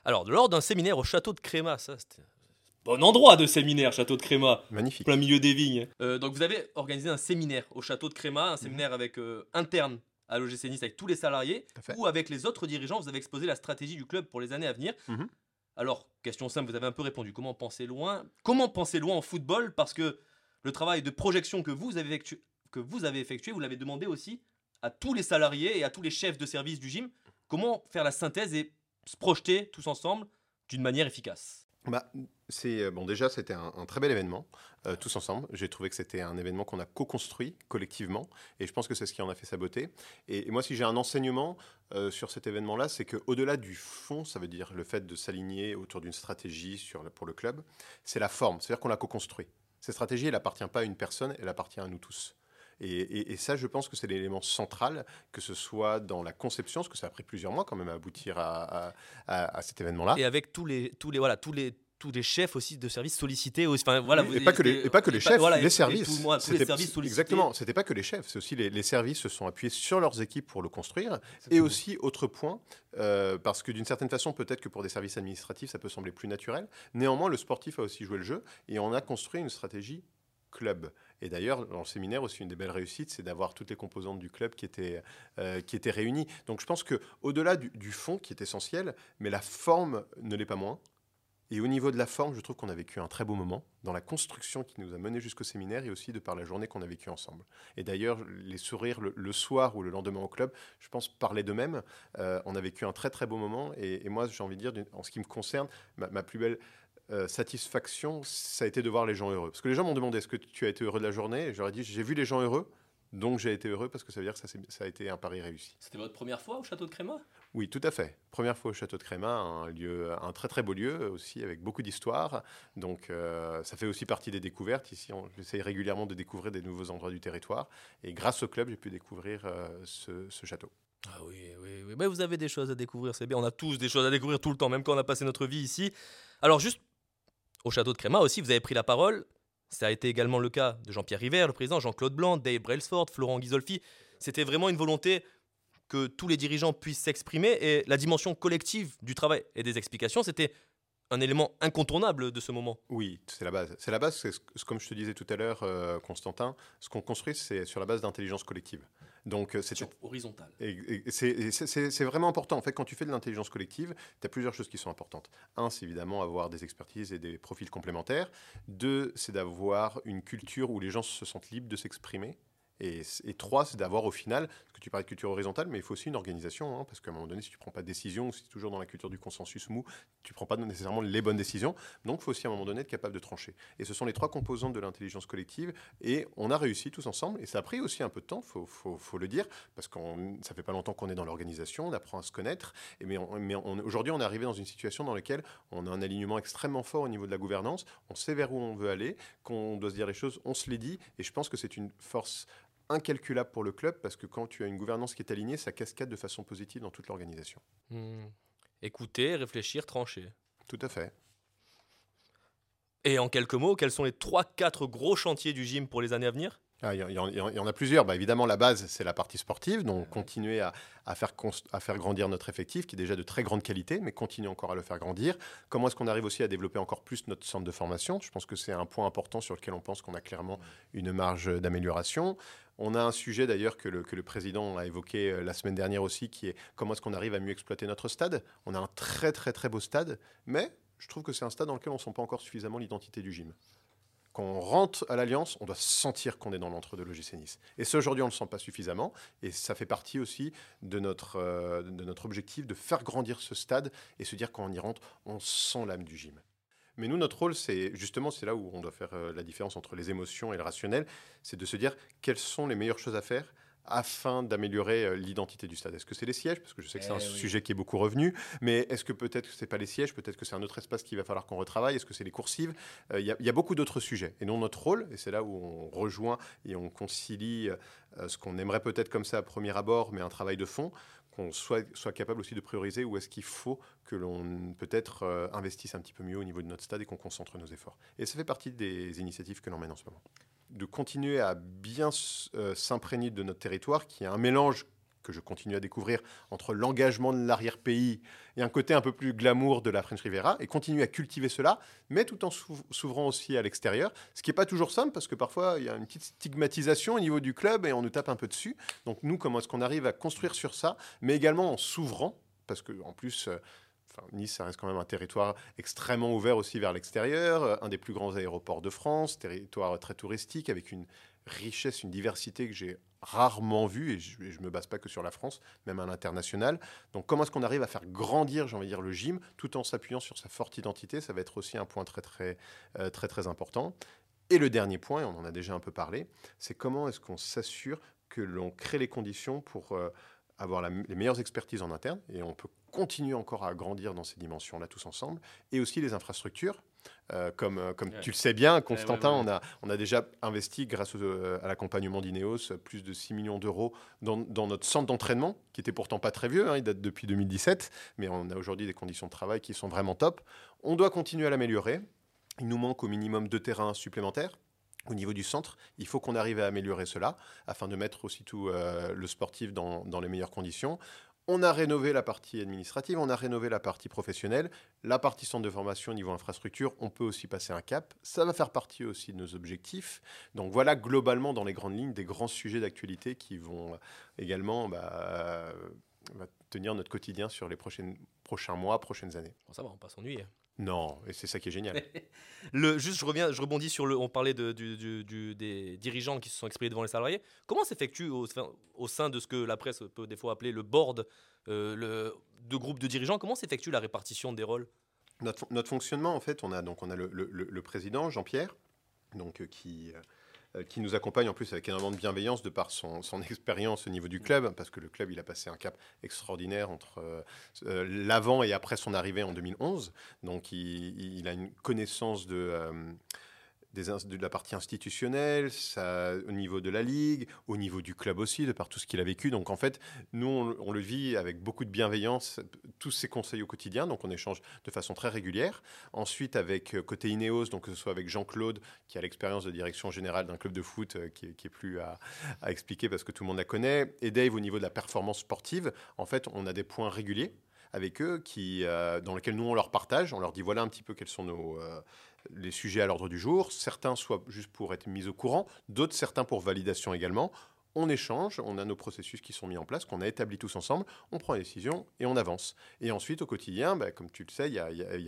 Alors, lors d'un séminaire au château de Créma, ça c'était bon endroit de séminaire, château de Créma. Magnifique. Plein milieu des vignes. Euh, donc, vous avez organisé un séminaire au château de Créma, un mhm. séminaire avec euh, interne à l'OGC Nice avec tous les salariés, ou avec les autres dirigeants, vous avez exposé la stratégie du club pour les années à venir. Mhm. Alors, question simple, vous avez un peu répondu. Comment penser loin Comment penser loin en football? Parce que le travail de projection que vous avez effectué, que vous avez effectué, vous l'avez demandé aussi à tous les salariés et à tous les chefs de service du gym. Comment faire la synthèse et se projeter tous ensemble d'une manière efficace. Bah, c'est bon déjà c'était un, très bel événement tous ensemble. J'ai trouvé que c'était un événement qu'on a co-construit collectivement et je pense que c'est ce qui en a fait sa beauté. Et, moi si j'ai un enseignement sur cet événement là c'est que au-delà du fond ça veut dire le fait de s'aligner autour d'une stratégie sur, pour le club c'est la forme c'est à dire qu'on l'a co-construit. Cette stratégie elle appartient pas à une personne elle appartient à nous tous et, ça, je pense que c'est l'élément central, que ce soit dans la conception, parce que ça a pris plusieurs mois quand même à aboutir à, cet événement-là. Et avec tous les, tous les, voilà, tous les, tous les chefs aussi de services sollicités aussi. Enfin, voilà, et, pas que les, et pas que les chefs, les services. services Exactement, c'était pas que les chefs, c'est aussi les, services se sont appuyés sur leurs équipes pour le construire. Et aussi, autre point, euh, parce que d'une certaine façon, peut-être que pour des services administratifs, ça peut sembler plus naturel. Néanmoins, le sportif a aussi joué le jeu et on a construit une stratégie club. Et d'ailleurs, dans le séminaire aussi, une des belles réussites, c'est d'avoir toutes les composantes du club qui étaient, euh, qui étaient réunies. Donc je pense qu'au-delà du, du, fond, qui est essentiel, mais la forme ne l'est pas moins. Et au niveau de la forme, je trouve qu'on a vécu un très beau moment dans la construction qui nous a menés jusqu'au séminaire et aussi de par la journée qu'on a vécue ensemble. Et d'ailleurs, les sourires le, soir ou le lendemain au club, je pense, parlaient d'eux-mêmes. Euh, on a vécu un très très beau moment. Et, moi, j'ai envie de dire, en ce qui me concerne, ma plus belle euh, satisfaction, ça a été de voir les gens heureux. Parce que les gens m'ont demandé est-ce que tu as été heureux de la journée? Et j'aurais dit j'ai vu les gens heureux, donc j'ai été heureux parce que ça veut dire que ça, ça a été un pari réussi. C'était votre première fois au château de Créma? Oui, tout à fait. Première fois au château de Créma, un, lieu, un très très beau lieu aussi avec beaucoup d'histoire. Donc euh, ça fait aussi partie des découvertes. Ici, j'essaye régulièrement de découvrir des nouveaux endroits du territoire. Et grâce au club, j'ai pu découvrir euh, ce, château. Ah oui, oui, oui. Mais vous avez des choses à découvrir, c'est bien. On a tous des choses à découvrir tout le temps, même quand on a passé notre vie ici. Alors juste au château de Créma aussi, vous avez pris la parole. Ça a été également le cas de Jean-Pierre River, le président, Jean-Claude Blanc, Dave Brailsford, Florent Ghisolfi. C'était vraiment une volonté que tous les dirigeants puissent s'exprimer et la dimension collective du travail et des explications, c'était un élément incontournable de ce moment. Oui, c'est la base. C'est la base, c'est comme je te disais tout à l'heure, euh, Constantin, ce qu'on construit, c'est sur la base d'intelligence collective. Donc, euh, c'est horizontal. C'est vraiment important. En fait, quand tu fais de l'intelligence collective, tu as plusieurs choses qui sont importantes. Un, c'est évidemment avoir des expertises et des profils complémentaires. Deux, c'est d'avoir une culture où les gens se sentent libres de s'exprimer et, trois, c'est d'avoir au final, tu parlais de culture horizontale, mais il faut aussi une organisation, hein, parce qu'à un moment donné, si tu ne prends pas de décision, si tu es toujours dans la culture du consensus mou, tu ne prends pas nécessairement les bonnes décisions. Donc il faut aussi à un moment donné être capable de trancher. Et ce sont les trois composantes de l'intelligence collective, et on a réussi tous ensemble, et ça a pris aussi un peu de temps, il faut, le dire, parce que ça fait pas longtemps qu'on est dans l'organisation, on apprend à se connaître, mais aujourd'hui on est arrivé dans une situation dans laquelle on a un alignement extrêmement fort au niveau de la gouvernance, on sait vers où on veut aller, qu'on doit se dire les choses, on se les dit, et je pense que c'est une force incalculable pour le club parce que quand tu as une gouvernance qui est alignée, ça cascade de façon positive dans toute l'organisation. Hmm. Écouter, réfléchir, trancher. Tout à fait. Et en quelques mots, quels sont les 3-4 gros chantiers du gym pour les années à venir? Ah, il, y en, a plusieurs. Bah, évidemment, la base, c'est la partie sportive. Donc, continuer à, faire à, faire grandir notre effectif, qui est déjà de très grande qualité, mais continuer encore à le faire grandir. Comment est-ce qu'on arrive aussi à développer encore plus notre centre de formation? Je pense que c'est un point important sur lequel on pense qu'on a clairement une marge d'amélioration. On a un sujet d'ailleurs que le, que le, président a évoqué euh, la semaine dernière aussi, qui est comment est-ce qu'on arrive à mieux exploiter notre stade? On a un très très très beau stade, mais je trouve que c'est un stade dans lequel on ne sent pas encore suffisamment l'identité du gym quand on rentre à l'Alliance, on doit sentir qu'on est dans l'entre de l'OGC. Et ça, aujourd'hui, on ne le sent pas suffisamment. Et ça fait partie aussi de notre, euh, de notre objectif de faire grandir ce stade et se dire quand y rentre, on sent l'âme du gym. Mais nous, notre rôle, c'est justement, c'est là où on doit faire euh, la différence entre les émotions et le rationnel, c'est de se dire quelles sont les meilleures choses à faire afin d'améliorer euh, l'identité du stade. Est-ce que c'est les sièges? Parce que je sais que c'est un eh sujet qui est beaucoup revenu, mais est-ce que peut-être que ce n'est pas les sièges? Peut-être que c'est un autre espace qu'il va falloir qu'on retravaille? Est-ce que c'est les coursives? Euh, Il y, a beaucoup d'autres sujets. Et non, notre rôle, et c'est là où on rejoint et on concilie euh, ce qu'on aimerait peut-être comme ça à premier abord, mais un travail de fond, qu'on soit, soit capable aussi de prioriser où est-ce qu'il faut que l'on peut-être investisse un petit peu mieux au niveau de notre stade et qu'on concentre nos efforts. Et ça fait partie des initiatives que l'on mène en ce moment de continuer à bien euh, s'imprégner de notre territoire, qui est un mélange que je continue à découvrir entre l'engagement de l'arrière-pays et un côté un peu plus glamour de la French Riviera, et continuer à cultiver cela, mais tout en s'ouvrant aussi à l'extérieur, ce qui n'est pas toujours simple, parce que parfois il y a une petite stigmatisation au niveau du club et on nous tape un peu dessus. Donc nous, comment est-ce qu'on arrive à construire sur ça, mais également en s'ouvrant, parce qu'en plus, nice, ça reste quand même un territoire extrêmement ouvert aussi vers l'extérieur, euh, un des plus grands aéroports de France, territoire très touristique avec une richesse, une diversité que j'ai rarement vu, et je ne me base pas que sur la France, même à l'international. Donc comment est-ce qu'on arrive à faire grandir, j'ai envie de dire, le gym, tout en s'appuyant sur sa forte identité? Ça va être aussi un point très très euh, très très important. Et le dernier point, et on en a déjà un peu parlé, c'est comment est-ce qu'on s'assure que l'on crée les conditions pour euh, avoir les meilleures expertises en interne, et on peut continuer encore à grandir dans ces dimensions-là tous ensemble, et aussi les infrastructures. Euh, comme euh, comme tu le sais bien, Constantin, On, a, on a déjà investi, grâce euh, à l'accompagnement d'Ineos, plus de 6 millions d'euros dans, dans, notre centre d'entraînement, qui était pourtant pas très vieux, hein, il date depuis 2017, mais on a aujourd'hui des conditions de travail qui sont vraiment top. On doit continuer à l'améliorer. Il nous manque au minimum deux terrains supplémentaires au niveau du centre, il faut qu'on arrive à améliorer cela afin de mettre aussi tout le sportif dans, dans, les meilleures conditions. On a rénové la partie administrative, on a rénové la partie professionnelle, la partie centre de formation au niveau infrastructure, on peut aussi passer un cap. Ça va faire partie aussi de nos objectifs. Donc voilà globalement dans les grandes lignes des grands sujets d'actualité qui vont également bah, tenir notre quotidien sur les prochains mois, prochaines années. Ça va, on pas s'ennuyer. Non, et c'est ça qui est génial. le, juste, je reviens, je rebondis sur le. On parlait de, du, des dirigeants qui se sont exprimés devant les salariés. Comment s'effectue au, au, sein de ce que la presse peut des fois appeler le board euh, le, de groupe de dirigeants Comment s'effectue la répartition des rôles? Notre, notre, fonctionnement, en fait, on a donc on a le, président Jean-Pierre, donc euh, qui euh, qui nous accompagne en plus avec énormément de bienveillance de par son, expérience au niveau du club, parce que le club, il a passé un cap extraordinaire entre euh, euh, l'avant et après son arrivée en 2011. Donc, il a une connaissance de de la partie institutionnelle, au niveau de la ligue, au niveau du club aussi, de par tout ce qu'il a vécu. Donc en fait, nous, on, le vit avec beaucoup de bienveillance, tous ces conseils au quotidien, donc on échange de façon très régulière. Ensuite, avec euh, côté Ineos, donc que ce soit avec Jean-Claude, qui a l'expérience de direction générale d'un club de foot, euh, qui, est plus à, à expliquer parce que tout le monde la connaît, et Dave au niveau de la performance sportive, en fait, on a des points réguliers avec eux qui, euh, dans lesquels nous on leur partage, on leur dit voilà un petit peu quels sont nos, les sujets à l'ordre du jour, certains soit juste pour être mis au courant, d'autres certains pour validation également. On échange, on a nos processus qui sont mis en place, qu'on a établis tous ensemble, on prend les décisions et on avance. Et ensuite, au quotidien, bah, comme tu le sais, il y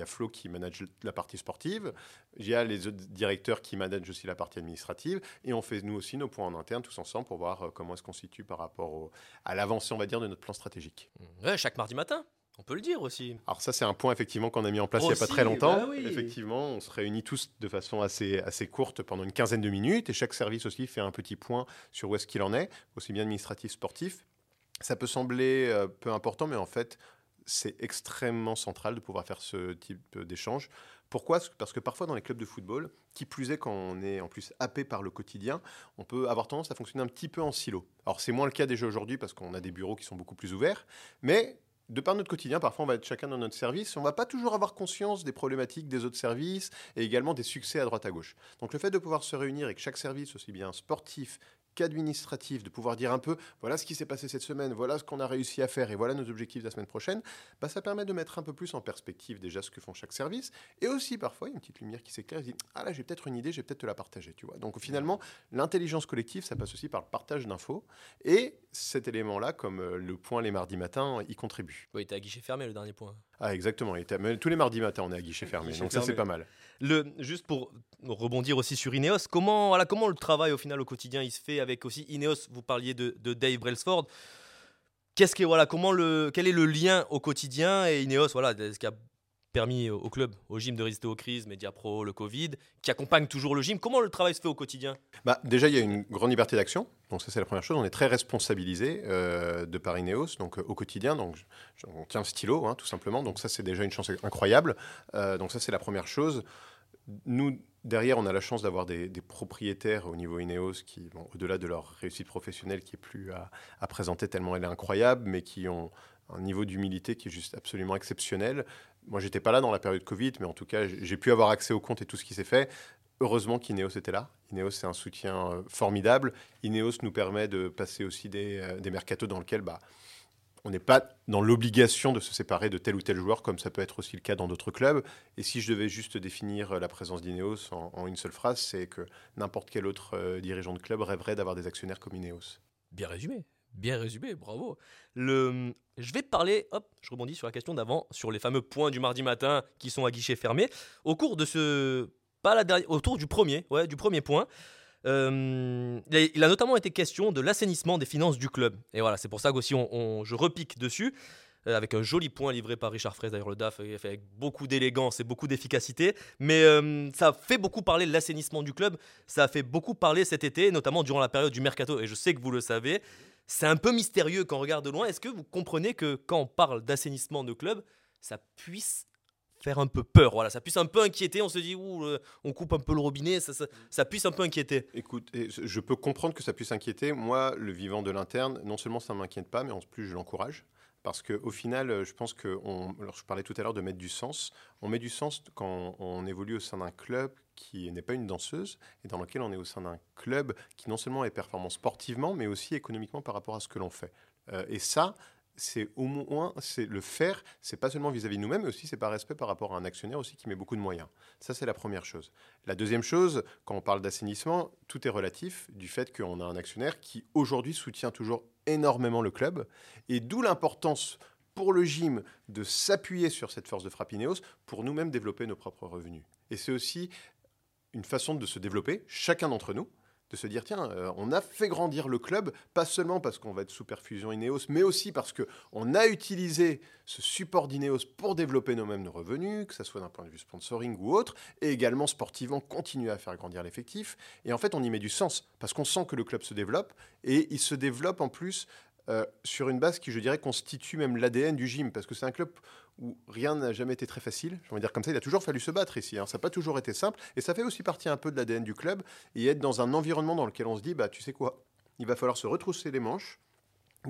a, Flo qui manage la partie sportive, il y a les autres directeurs qui managent aussi la partie administrative, et on fait nous aussi nos points en interne tous ensemble pour voir euh, comment est-ce qu'on se situe par rapport à l'avancée, on va dire, de notre plan stratégique. Ouais, chaque mardi matin on peut le dire aussi. Alors ça, c'est un point effectivement qu'on a mis en place il n'y a pas très longtemps. Bah effectivement, on se réunit tous de façon assez, assez courte pendant une quinzaine de minutes et chaque service aussi fait un petit point sur où est-ce qu'il en est, aussi bien administratif, sportif. Ça peut sembler euh, peu important, mais en fait, c'est extrêmement central de pouvoir faire ce type d'échange. Pourquoi? Parce que parfois dans les clubs de football, qui plus est quand on est en plus happé par le quotidien, on peut avoir tendance à fonctionner un petit peu en silo. Alors c'est moins le cas déjà aujourd'hui parce qu'on a des bureaux qui sont beaucoup plus ouverts, mais de par notre quotidien, parfois on va être chacun dans notre service, on va pas toujours avoir conscience des problématiques des autres services et également des succès à droite à gauche. Donc le fait de pouvoir se réunir et que chaque service, aussi bien sportif qu'administratif, de pouvoir dire un peu voilà ce qui s'est passé cette semaine, voilà ce qu'on a réussi à faire et voilà nos objectifs de la semaine prochaine, bah, ça permet de mettre un peu plus en perspective déjà ce que font chaque service et aussi parfois il y a une petite lumière qui s'éclaire dit ah là j'ai peut-être une idée, j'ai peut-être te la partager, tu vois. Donc finalement l'intelligence collective ça passe aussi par le partage d'infos et cet élément-là, comme euh, le point les mardis matins, y contribue. Oui, à guichet fermé le dernier point. Ah exactement, tous les mardis matins on est à guichet fermé, donc ça c'est pas mal. Le, juste pour rebondir aussi sur Ineos, comment, voilà, comment le travail au final au quotidien il se fait avec aussi Ineos, vous parliez de, Dave Brailsford. Qu'est-ce que, voilà, comment le, quel est le lien au quotidien? Et Ineos, voilà, ce qui a permis au club, au gym de résister aux crises, Mediapro, le Covid, qui accompagne toujours le gym. Comment le travail se fait au quotidien bah, Déjà, il y a une grande liberté d'action. Donc ça, c'est la première chose. On est très responsabilisé euh, de par Ineos, donc euh, au quotidien. Donc on tient le stylo, hein, tout simplement. Donc ça, c'est déjà une chance incroyable. Euh, donc ça, c'est la première chose. Nous, derrière, on a la chance d'avoir des, propriétaires au niveau Ineos qui, au-delà de leur réussite professionnelle qui est plus à, présenter tellement elle est incroyable, mais qui ont un niveau d'humilité qui est juste absolument exceptionnel. Moi, j'étais pas là dans la période Covid, mais en tout cas, j'ai pu avoir accès au compte et tout ce qui s'est fait. Heureusement qu'Ineos était là. Ineos, c'est un soutien euh, formidable. Ineos nous permet de passer aussi des, euh, des mercatos dans lesquels bah, on n'est pas dans l'obligation de se séparer de tel ou tel joueur, comme ça peut être aussi le cas dans d'autres clubs. Et si je devais juste définir la présence d'Ineos en, une seule phrase, c'est que n'importe quel autre euh, dirigeant de club rêverait d'avoir des actionnaires comme Ineos. Bien résumé. Bien résumé, bravo. Je vais parler, hop, je rebondis sur la question d'avant, sur les fameux points du mardi matin qui sont à guichet fermé. Au cours de ce, pas la dernière, autour du premier, ouais, du premier point, Euh, il, a, notamment été question de l'assainissement des finances du club. Et voilà, c'est pour ça qu'aussi on, je repique dessus, euh, avec un joli point livré par Richard Fraisse, d'ailleurs le DAF, avec beaucoup d'élégance et beaucoup d'efficacité. Mais euh, ça fait beaucoup parler de l'assainissement du club, ça a fait beaucoup parler cet été, notamment durant la période du mercato, et je sais que vous le savez. C'est un peu mystérieux quand on regarde de loin. Est-ce que vous comprenez que quand on parle d'assainissement de club, ça puisse faire un peu peur, voilà, ça puisse un peu inquiéter, on se dit, ouh, euh, on coupe un peu le robinet, ça, ça, puisse un peu inquiéter. Écoute, je peux comprendre que ça puisse inquiéter. Moi, le vivant de l'interne, non seulement ça ne m'inquiète pas, mais en plus, je l'encourage. Parce qu'au final, euh, je pense que, alors je parlais tout à l'heure de mettre du sens. On met du sens quand on évolue au sein d'un club qui n'est pas une danseuse et dans lequel on est au sein d'un club qui non seulement est performant sportivement, mais aussi économiquement par rapport à ce que l'on fait. Euh, et ça, c'est au moins c'est le faire, c'est pas seulement vis-à-vis de nous-mêmes, mais aussi c'est par respect par rapport à un actionnaire aussi qui met beaucoup de moyens. Ça, c'est la première chose. La deuxième chose, quand on parle d'assainissement, tout est relatif du fait qu'on a un actionnaire qui aujourd'hui soutient toujours énormément le club, et d'où l'importance pour le gym de s'appuyer sur cette force de frappe Ineos pour nous-mêmes développer nos propres revenus. Et c'est aussi une façon de se développer, chacun d'entre nous, de se dire tiens, euh, on a fait grandir le club, pas seulement parce qu'on va être sous perfusion Ineos, mais aussi parce qu'on a utilisé ce support d'Ineos pour développer nos revenus, que ce soit d'un point de vue sponsoring ou autre, et également sportivement continuer à faire grandir l'effectif. Et en fait, on y met du sens, parce qu'on sent que le club se développe, et il se développe en plus euh, sur une base qui, je dirais, constitue même l'ADN du gym, parce que c'est un club où rien n'a jamais été très facile. Je dire comme ça, il a toujours fallu se battre ici. hein. Ça n'a pas toujours été simple, et ça fait aussi partie un peu de l'ADN du club, et être dans un environnement dans lequel on se dit, bah tu sais quoi, il va falloir se retrousser les manches,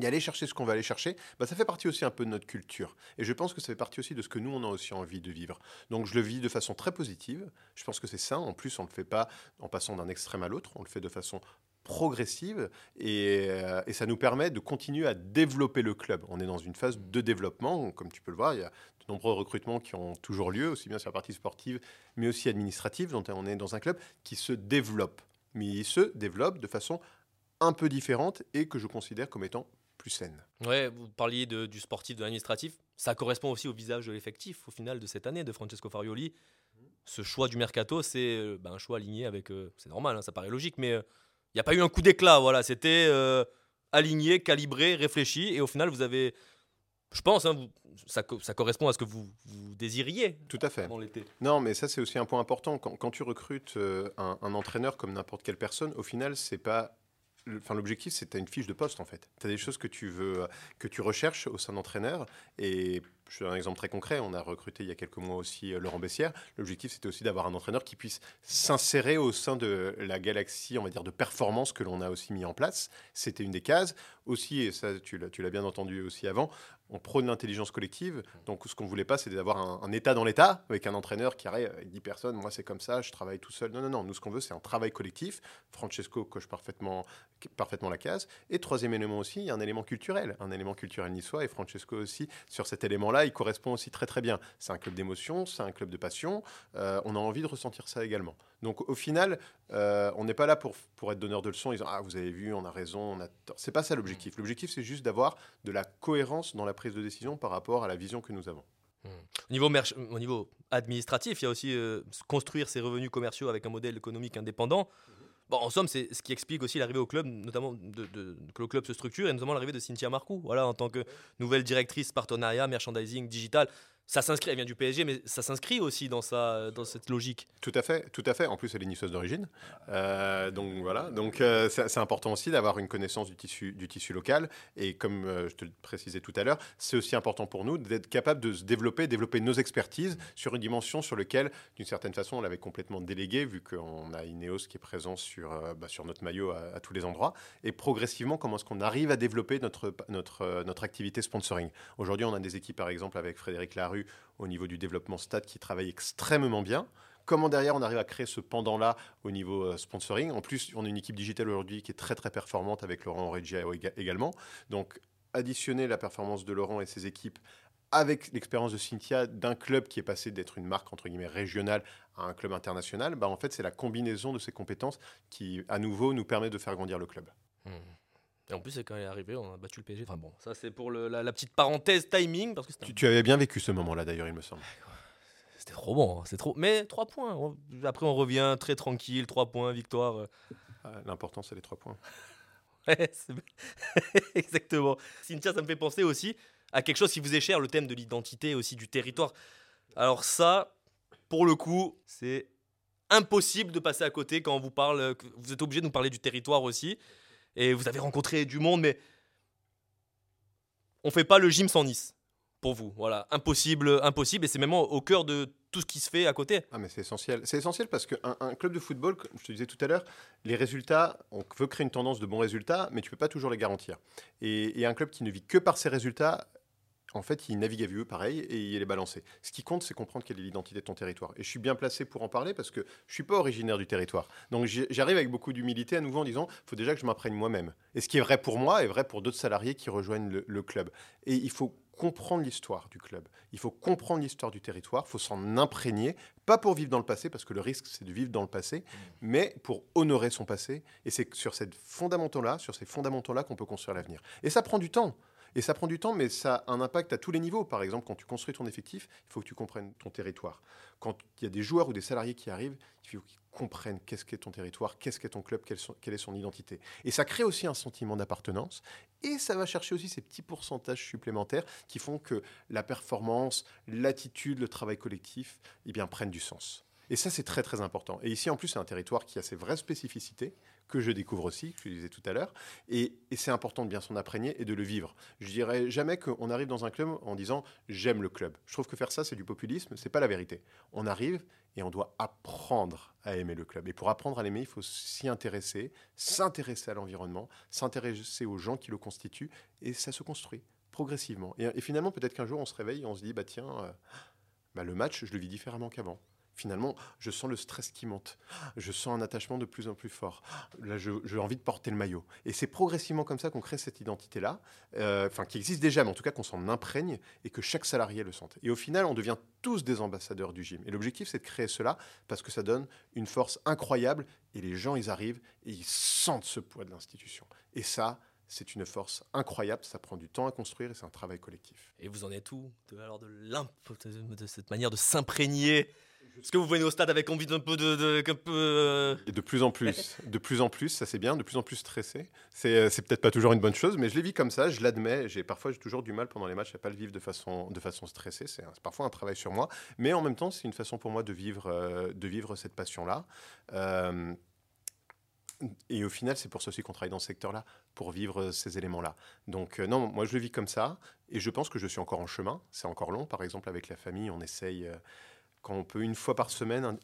y aller chercher ce qu'on va aller chercher, bah, ça fait partie aussi un peu de notre culture. Et je pense que ça fait partie aussi de ce que nous, on a aussi envie de vivre. Donc je le vis de façon très positive. Je pense que c'est ça. En plus, on ne le fait pas en passant d'un extrême à l'autre. On le fait de façon progressive et, euh, et ça nous permet de continuer à développer le club. On est dans une phase de développement, comme tu peux le voir, il y a de nombreux recrutements qui ont toujours lieu, aussi bien sur la partie sportive, mais aussi administrative. Donc on est dans un club qui se développe, mais il se développe de façon un peu différente et que je considère comme étant plus saine. Ouais, vous parliez du sportif, de l'administratif. Ça correspond aussi au visage de l'effectif, au final, de cette année, de Francesco Farioli. Ce choix du mercato, c'est euh, ben, un choix aligné avec. euh, c'est normal, hein, ça paraît logique, mais n'y a pas eu un coup d'éclat. Voilà, c'était euh, aligné, calibré, réfléchi, et au final, vous avez. Je pense, hein, vous- ça, co- ça correspond à ce que vous, vous désiriez Tout à fait. l'été. Non, mais ça, c'est aussi un point important. Quand, quand tu recrutes euh, un, un entraîneur comme n'importe quelle personne, au final, c'est pas. Enfin, l'objectif, c'est tu as une fiche de poste en fait. Tu as des choses que tu veux, que tu recherches au sein d'entraîneur. Et je donne un exemple très concret. On a recruté il y a quelques mois aussi euh, Laurent Bessière. L'objectif, c'était aussi d'avoir un entraîneur qui puisse s'insérer au sein de la galaxie, on va dire, de performance que l'on a aussi mis en place. C'était une des cases. Aussi, et ça, tu l'as bien entendu aussi avant, on prône l'intelligence collective. Donc, ce qu'on voulait pas, c'est d'avoir un, état dans l'état avec un entraîneur qui arrive avec 10 personnes. Moi, c'est comme ça, je travaille tout seul. Non, non, non. Nous, ce qu'on veut, c'est un travail collectif. Francesco coche parfaitement, parfaitement la case. Et troisième élément aussi, il y a un élément culturel, un élément culturel niçois. Et Francesco aussi, sur cet élément-là, il correspond aussi très, très bien. C'est un club d'émotion, c'est un club de passion. Euh, on a envie de ressentir ça également. Donc, au final, euh, on n'est pas là pour, pour être donneur de leçons. Ils disent Ah, vous avez vu, on a raison, on a tort. C'est pas ça l'objectif. L'objectif, c'est juste d'avoir de la cohérence dans la prise de décision par rapport à la vision que nous avons. Au niveau, au niveau administratif, il y a aussi euh, construire ses revenus commerciaux avec un modèle économique indépendant. Bon, en somme, c'est ce qui explique aussi l'arrivée au club, notamment de, de- que le club se structure, et notamment l'arrivée de Cynthia Marcoux, voilà, en tant que nouvelle directrice partenariat, merchandising, digital. Ça s'inscrit, elle vient du PSG, mais ça s'inscrit aussi dans, sa, dans cette logique. Tout à fait, tout à fait. En plus, elle est niçoise d'origine. Euh, donc voilà. Donc euh, c'est important aussi d'avoir une connaissance du tissu, du tissu local. Et comme euh, je te le précisais tout à l'heure, c'est aussi important pour nous d'être capable de se développer, développer nos expertises sur une dimension sur laquelle, d'une certaine façon, on l'avait complètement délégué, vu qu'on a Ineos qui est présent sur, bah, sur notre maillot à, à tous les endroits. Et progressivement, comment est-ce qu'on arrive à développer notre, notre, notre activité sponsoring? Aujourd'hui, on a des équipes, par exemple, avec Frédéric Larue au niveau du développement stade qui travaillent extrêmement bien. Comment derrière on arrive à créer ce pendant-là au niveau euh, sponsoring? En plus, on a une équipe digitale aujourd'hui qui est très très performante avec Laurent Regia également. Donc, additionner la performance de Laurent et ses équipes avec l'expérience de Cynthia d'un club qui est passé d'être une marque entre guillemets régionale à un club international, bah en fait c'est la combinaison de ces compétences qui à nouveau nous permet de faire grandir le club. Et en plus, c'est quand elle est arrivée, on a battu le PSG. Enfin bon, ça c'est pour le- la, la petite parenthèse timing, parce que Tu, tu avais bien vécu ce moment-là d'ailleurs, il me semble. c'était trop bon. hein, c'est trop... Mais 3 points. on- Après, on revient très tranquille, 3 points, victoire. euh, Ah, L'important, c'est les trois points. Ouais, Exactement. Cynthia, ça me fait penser aussi à quelque chose qui vous est cher, le thème de l'identité aussi du territoire. Alors ça, pour le coup, c'est impossible de passer à côté quand on vous parle, vous êtes obligé de nous parler du territoire aussi. Et vous avez rencontré du monde, mais on fait pas le gym sans Nice. Pour vous, voilà, impossible, impossible, et c'est même au cœur de tout ce qui se fait à côté. Ah mais c'est essentiel. C'est essentiel parce qu'un un club de football, comme je te disais tout à l'heure, les résultats, on veut créer une tendance de bons résultats, mais tu peux pas toujours les garantir. Et un club qui ne vit que par ses résultats, en fait, il navigue à vue pareil et il est balancé. Ce qui compte, c'est comprendre quelle est l'identité de ton territoire. Et je suis bien placé pour en parler parce que je suis pas originaire du territoire. Donc j'arrive avec beaucoup d'humilité à nouveau en disant, il faut déjà que je m'apprenne moi-même. Et ce qui est vrai pour moi est vrai pour d'autres salariés qui rejoignent le, le club. Et il faut comprendre l'histoire du club. Il faut comprendre l'histoire du territoire. Il faut s'en imprégner, pas pour vivre dans le passé, parce que le risque, c'est de vivre dans le passé, mais pour honorer son passé. Et c'est sur sur ces fondamentaux-là qu'on peut construire l'avenir. Et ça prend du temps. Et ça prend du temps, mais ça a un impact à tous les niveaux. Par exemple, quand tu construis ton effectif, il faut que tu comprennes ton territoire. Quand il y a des joueurs ou des salariés qui arrivent, il faut qu'ils comprennent qu'est-ce qu'est ton territoire, qu'est-ce qu'est ton club, quelle, quelle est son identité. Et ça crée aussi un sentiment d'appartenance. Et ça va chercher aussi ces petits pourcentages supplémentaires qui font que la performance, l'attitude, le travail collectif, eh bien, prennent du sens. Et ça, c'est très très important. Et ici, en plus, c'est un territoire qui a ses vraies spécificités, que je découvre aussi, que je disais tout à l'heure. Et, c'est important de bien s'en imprégner et de le vivre. Je dirais jamais qu'on arrive dans un club en disant j'aime le club. Je trouve que faire ça, c'est du populisme, c'est pas la vérité. On arrive et on doit apprendre à aimer le club. Et pour apprendre à l'aimer, il faut s'y intéresser, s'intéresser à l'environnement, s'intéresser aux gens qui le constituent, et ça se construit progressivement. Et, et finalement, peut-être qu'un jour, on se réveille et on se dit, bah tiens, euh, bah, le match, je le vis différemment qu'avant. Finalement, je sens le stress qui monte. Je sens un attachement de plus en plus fort. Là, j'ai envie de porter le maillot. Et c'est progressivement comme ça qu'on crée cette identité-là, euh, qui existe déjà, mais en tout cas qu'on s'en imprègne et que chaque salarié le sente. Et au final, on devient tous des ambassadeurs du gym. Et l'objectif, c'est de créer cela parce que ça donne une force incroyable et les gens, ils arrivent et ils sentent ce poids de l'institution. Et ça, c'est une force incroyable. Ça prend du temps à construire et c'est un travail collectif. Et vous en êtes où de, alors de, de, de cette manière de s'imprégner Est-ce que vous venez au stade avec envie d'un peu de, de- peu, euh, Et de plus en plus, de plus en plus, ça c'est bien, de plus en plus stressé. C'est euh, c'est peut-être pas toujours une bonne chose, mais je l'ai vis comme ça, je l'admets. J'ai parfois j'ai toujours du mal pendant les matchs à pas le vivre de façon de façon stressée. C'est parfois un travail sur moi, mais en même temps c'est une façon pour moi de vivre euh, de vivre cette passion là. et au final, c'est pour ça aussi qu'on travaille dans ce secteur-là, pour vivre ces éléments-là. Donc euh, non, moi je le vis comme ça, et je pense que je suis encore en chemin. C'est encore long. Par exemple, avec la famille, on essaye, euh, quand on peut, une fois par semaine,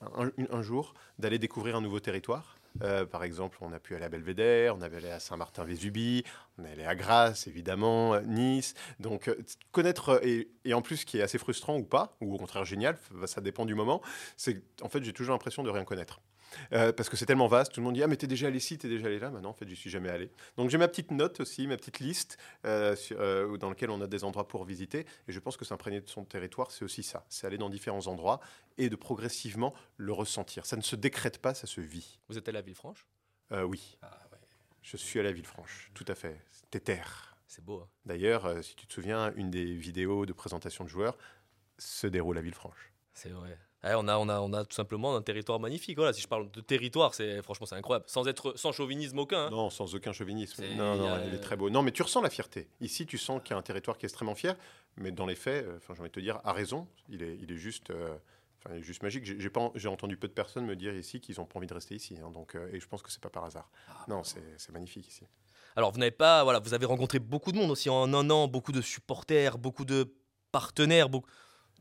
un, jour, d'aller découvrir un nouveau territoire. Euh, par exemple, on a pu aller à Belvédère, on avait allé à Saint-Martin-Vésubie, on est allé à Grasse, évidemment, euh, Nice. Donc, euh, connaître, et, en plus, ce qui est assez frustrant ou pas, ou au contraire génial, ça dépend du moment, c'est en fait, j'ai toujours l'impression de rien connaître. Euh, parce que c'est tellement vaste, tout le monde dit Ah, mais t'es déjà allé ici, t'es déjà allé là. Maintenant, en fait, j'y suis jamais allé. Donc, j'ai ma petite note aussi, ma petite liste euh, sur- euh, dans laquelle on a des endroits pour visiter. Et je pense que s'imprégner de son territoire, c'est aussi ça. C'est aller dans différents endroits et de progressivement le ressentir. Ça ne se décrète pas, ça se vit. Vous êtes allé à Villefranche? Oui. Je suis à la Villefranche, tout à fait. C'était terre. C'est beau. hein. D'ailleurs, si tu te souviens, une des vidéos de présentation de joueurs se déroule à Villefranche. C'est vrai. Ouais, on, a, on, a, on a tout simplement un territoire magnifique. Voilà, si je parle de territoire, c'est franchement c'est incroyable. Sans être sans chauvinisme aucun. hein. Non, sans aucun chauvinisme. C'est- Non, non, a- il est très beau. Non, mais tu ressens la fierté. Ici, tu sens qu'il y a un territoire qui est extrêmement fier, mais dans les faits, euh, j'ai envie de te dire, à raison, il est, il est juste. euh, il est juste magique. J'ai j'ai pas- j'ai entendu peu de personnes me dire ici qu'ils n'ont pas envie de rester ici. hein, donc, euh, et je pense que c'est pas par hasard. Non, c'est c'est magnifique ici. Alors vous n'avez pas, voilà, vous avez rencontré beaucoup de monde aussi en un an, beaucoup de supporters, beaucoup de partenaires, beaucoup.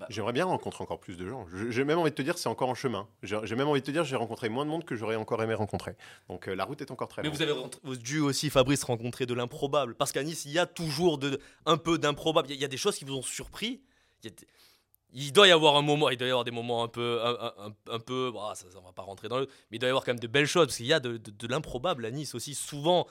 J'aimerais bien rencontrer encore plus de gens. J'ai même envie de te dire, c'est encore en chemin. J'ai même envie de te dire, j'ai rencontré moins de monde que j'aurais encore aimé rencontrer. Donc euh, la route est encore très Mais longue. vous avez dû aussi, Fabrice, rencontrer de l'improbable. Parce qu'à Nice, il y a toujours de, un peu d'improbable. Il y, a- il y a des choses qui vous ont surpris. Il, y a des- il doit y avoir un moment, il doit y avoir des moments un peu, un, un- peu, bah, ça, ça, on va pas rentrer dans le, mais il doit y avoir quand même de belles choses parce qu'il y a de, de- de l'improbable à Nice aussi. Souvent,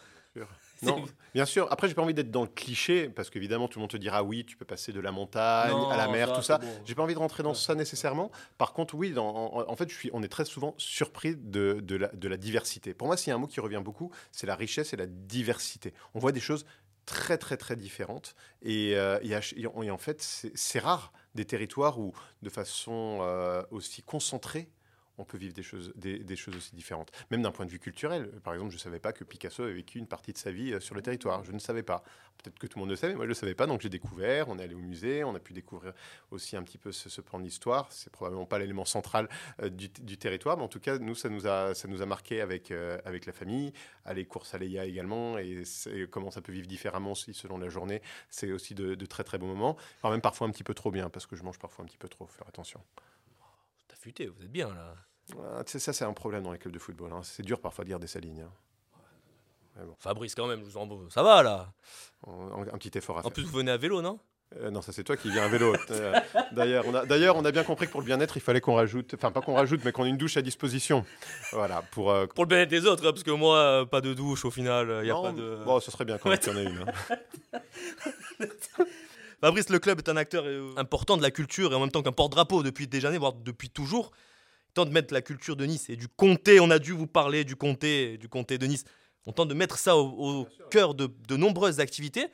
Non, bien sûr. Après, j'ai pas envie d'être dans le cliché parce qu'évidemment, tout le monde te dira oui, tu peux passer de la montagne à la mer, ça, tout ça. bon. J'ai pas envie de rentrer dans ça nécessairement. Par contre, oui, dans- en, en fait, je suis, on est très souvent surpris de, de la, de la diversité. Pour moi, s'il y a un mot qui revient beaucoup, c'est la richesse et la diversité. On voit des choses très, très, très différentes. Et, euh, et et en, fait, c'est c'est rare des territoires où, de façon euh, aussi concentrée, on peut vivre des choses, aussi différentes. Même d'un point de vue culturel. Par exemple, je ne savais pas que Picasso avait vécu une partie de sa vie euh, sur le territoire. Je ne savais pas. Peut-être que tout le monde le savait, moi je ne le savais pas. Donc j'ai découvert, on est allé au musée, on a pu découvrir aussi un petit peu ce, ce plan d'histoire. C'est probablement pas l'élément central euh, du, territoire, mais en tout cas, nous, ça nous a, ça marqué avec, euh, avec la famille. Aller course à Leia également, et, comment ça peut vivre différemment aussi selon la journée. C'est aussi de, très très bons moments. Enfin, même parfois un petit peu trop bien, parce que je mange parfois un petit peu trop, faire attention. T'as futé, vous êtes bien là. Ah, ça, c'est un problème dans les clubs de football. hein. C'est dur parfois de garder sa ligne. hein. Fabrice, quand même, je vous en... ça va là? On- Un petit effort à En faire. plus, vous venez à vélo, non? Euh, non, ça c'est toi qui viens à vélo. Euh, D'ailleurs, on a, d'ailleurs, on a bien compris que pour le bien-être, il fallait qu'on rajoute, enfin pas qu'on rajoute, mais qu'on ait une douche à disposition. Voilà, pour. euh, Pour le bien-être des autres, hein, parce que moi, pas de douche au final, il y a non, pas de. Bon, ce serait bien quand même qu'il y en ait une. hein. Fabrice, le club est un acteur important de la culture et en même temps qu'un porte-drapeau depuis des années, voire depuis toujours. Tente de mettre la culture de Nice et du comté. On a dû vous parler du comté, du comté de Nice. On tente de mettre ça au, au cœur de, de nombreuses activités.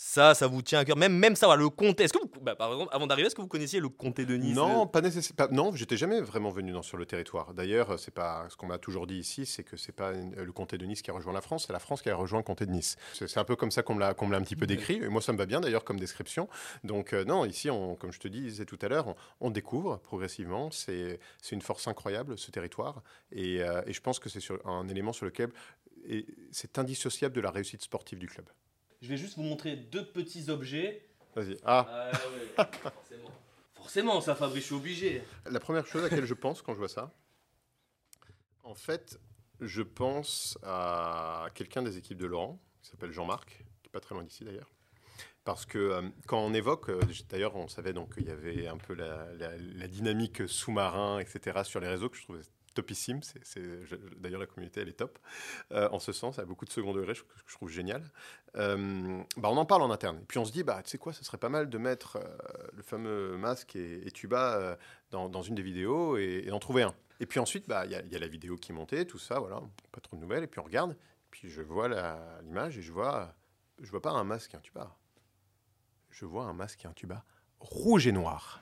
Ça, ça vous tient à cœur. Même, même ça, voilà, le comté. Est-ce que vous, bah, par exemple, avant d'arriver, est-ce que vous connaissiez le comté de Nice? Non, pas nécessairement. Non, j'étais jamais vraiment venu dans, sur le territoire. D'ailleurs, c'est pas ce qu'on m'a toujours dit ici, c'est que c'est pas le comté de Nice qui a rejoint la France, c'est la France qui a rejoint le comté de Nice. C'est c'est un peu comme ça qu'on me l'a qu'on me l'a un petit peu décrit. Et moi, ça me va bien d'ailleurs comme description. Donc euh, non, ici, on, comme je te disais tout à l'heure, on, on découvre progressivement. C'est c'est une force incroyable ce territoire. Et, euh, et je pense que c'est sur- un élément sur lequel et c'est indissociable de la réussite sportive du club. Je vais juste vous montrer deux petits objets. Vas-y. Ah, Ah ouais, forcément. Forcément, ça, Fabrice, je suis obligé. La première chose à laquelle je pense quand je vois ça, en fait, je pense à quelqu'un des équipes de Laurent, qui s'appelle Jean-Marc, qui n'est pas très loin d'ici d'ailleurs. Parce que euh, quand on évoque, euh, d'ailleurs, on savait donc qu'il y avait un peu la, la- la dynamique sous-marin, etc., sur les réseaux, que je trouvais topissime. D'ailleurs, la communauté, elle est top. Euh, en ce sens, elle a beaucoup de second degré, je, trouve génial. Euh, bah, on en parle en interne. Et puis on se dit, bah, tu sais quoi, ça serait pas mal de mettre euh, le fameux masque et, et tuba dans, une des vidéos et, et d'en trouver un. Et puis ensuite, bah, il y, a- il y a la vidéo qui est montée, tout ça, voilà, pas trop de nouvelles. Et puis on regarde, puis je vois l'image et je vois, je vois pas un masque et un tuba. Je vois un masque et un tuba rouge et noir.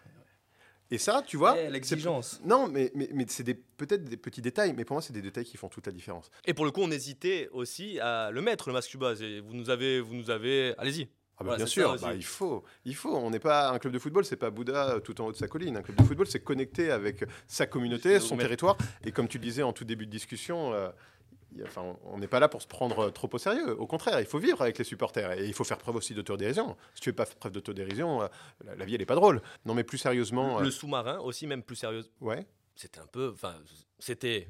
Et ça, tu vois, Eh, c'est- l'exigence. non, mais, mais, mais c'est des- peut-être des petits détails, mais pour moi, c'est des détails qui font toute la différence. Et pour le coup, on hésitait aussi à le mettre, le masque. C'est- Vous nous avez, vous nous avez. Allez-y. Ah bah Voilà, bien sûr, bah, il faut, il faut. On n'est pas un club de football, c'est pas Bouddha euh, tout en haut de sa colline. Un club de football, c'est connecté avec sa communauté, son territoire. Et comme tu le disais en tout début de discussion, euh, enfin, on n'est pas là pour se prendre euh, trop au sérieux. Au contraire, il faut vivre avec les supporters et il faut faire preuve aussi d'autodérision. Si tu fais pas preuve d'autodérision, euh, la, la vie elle est pas drôle. Non, mais plus sérieusement, Le euh, sous-marin aussi, même plus sérieux. ouais, C'était un peu. Enfin, c'était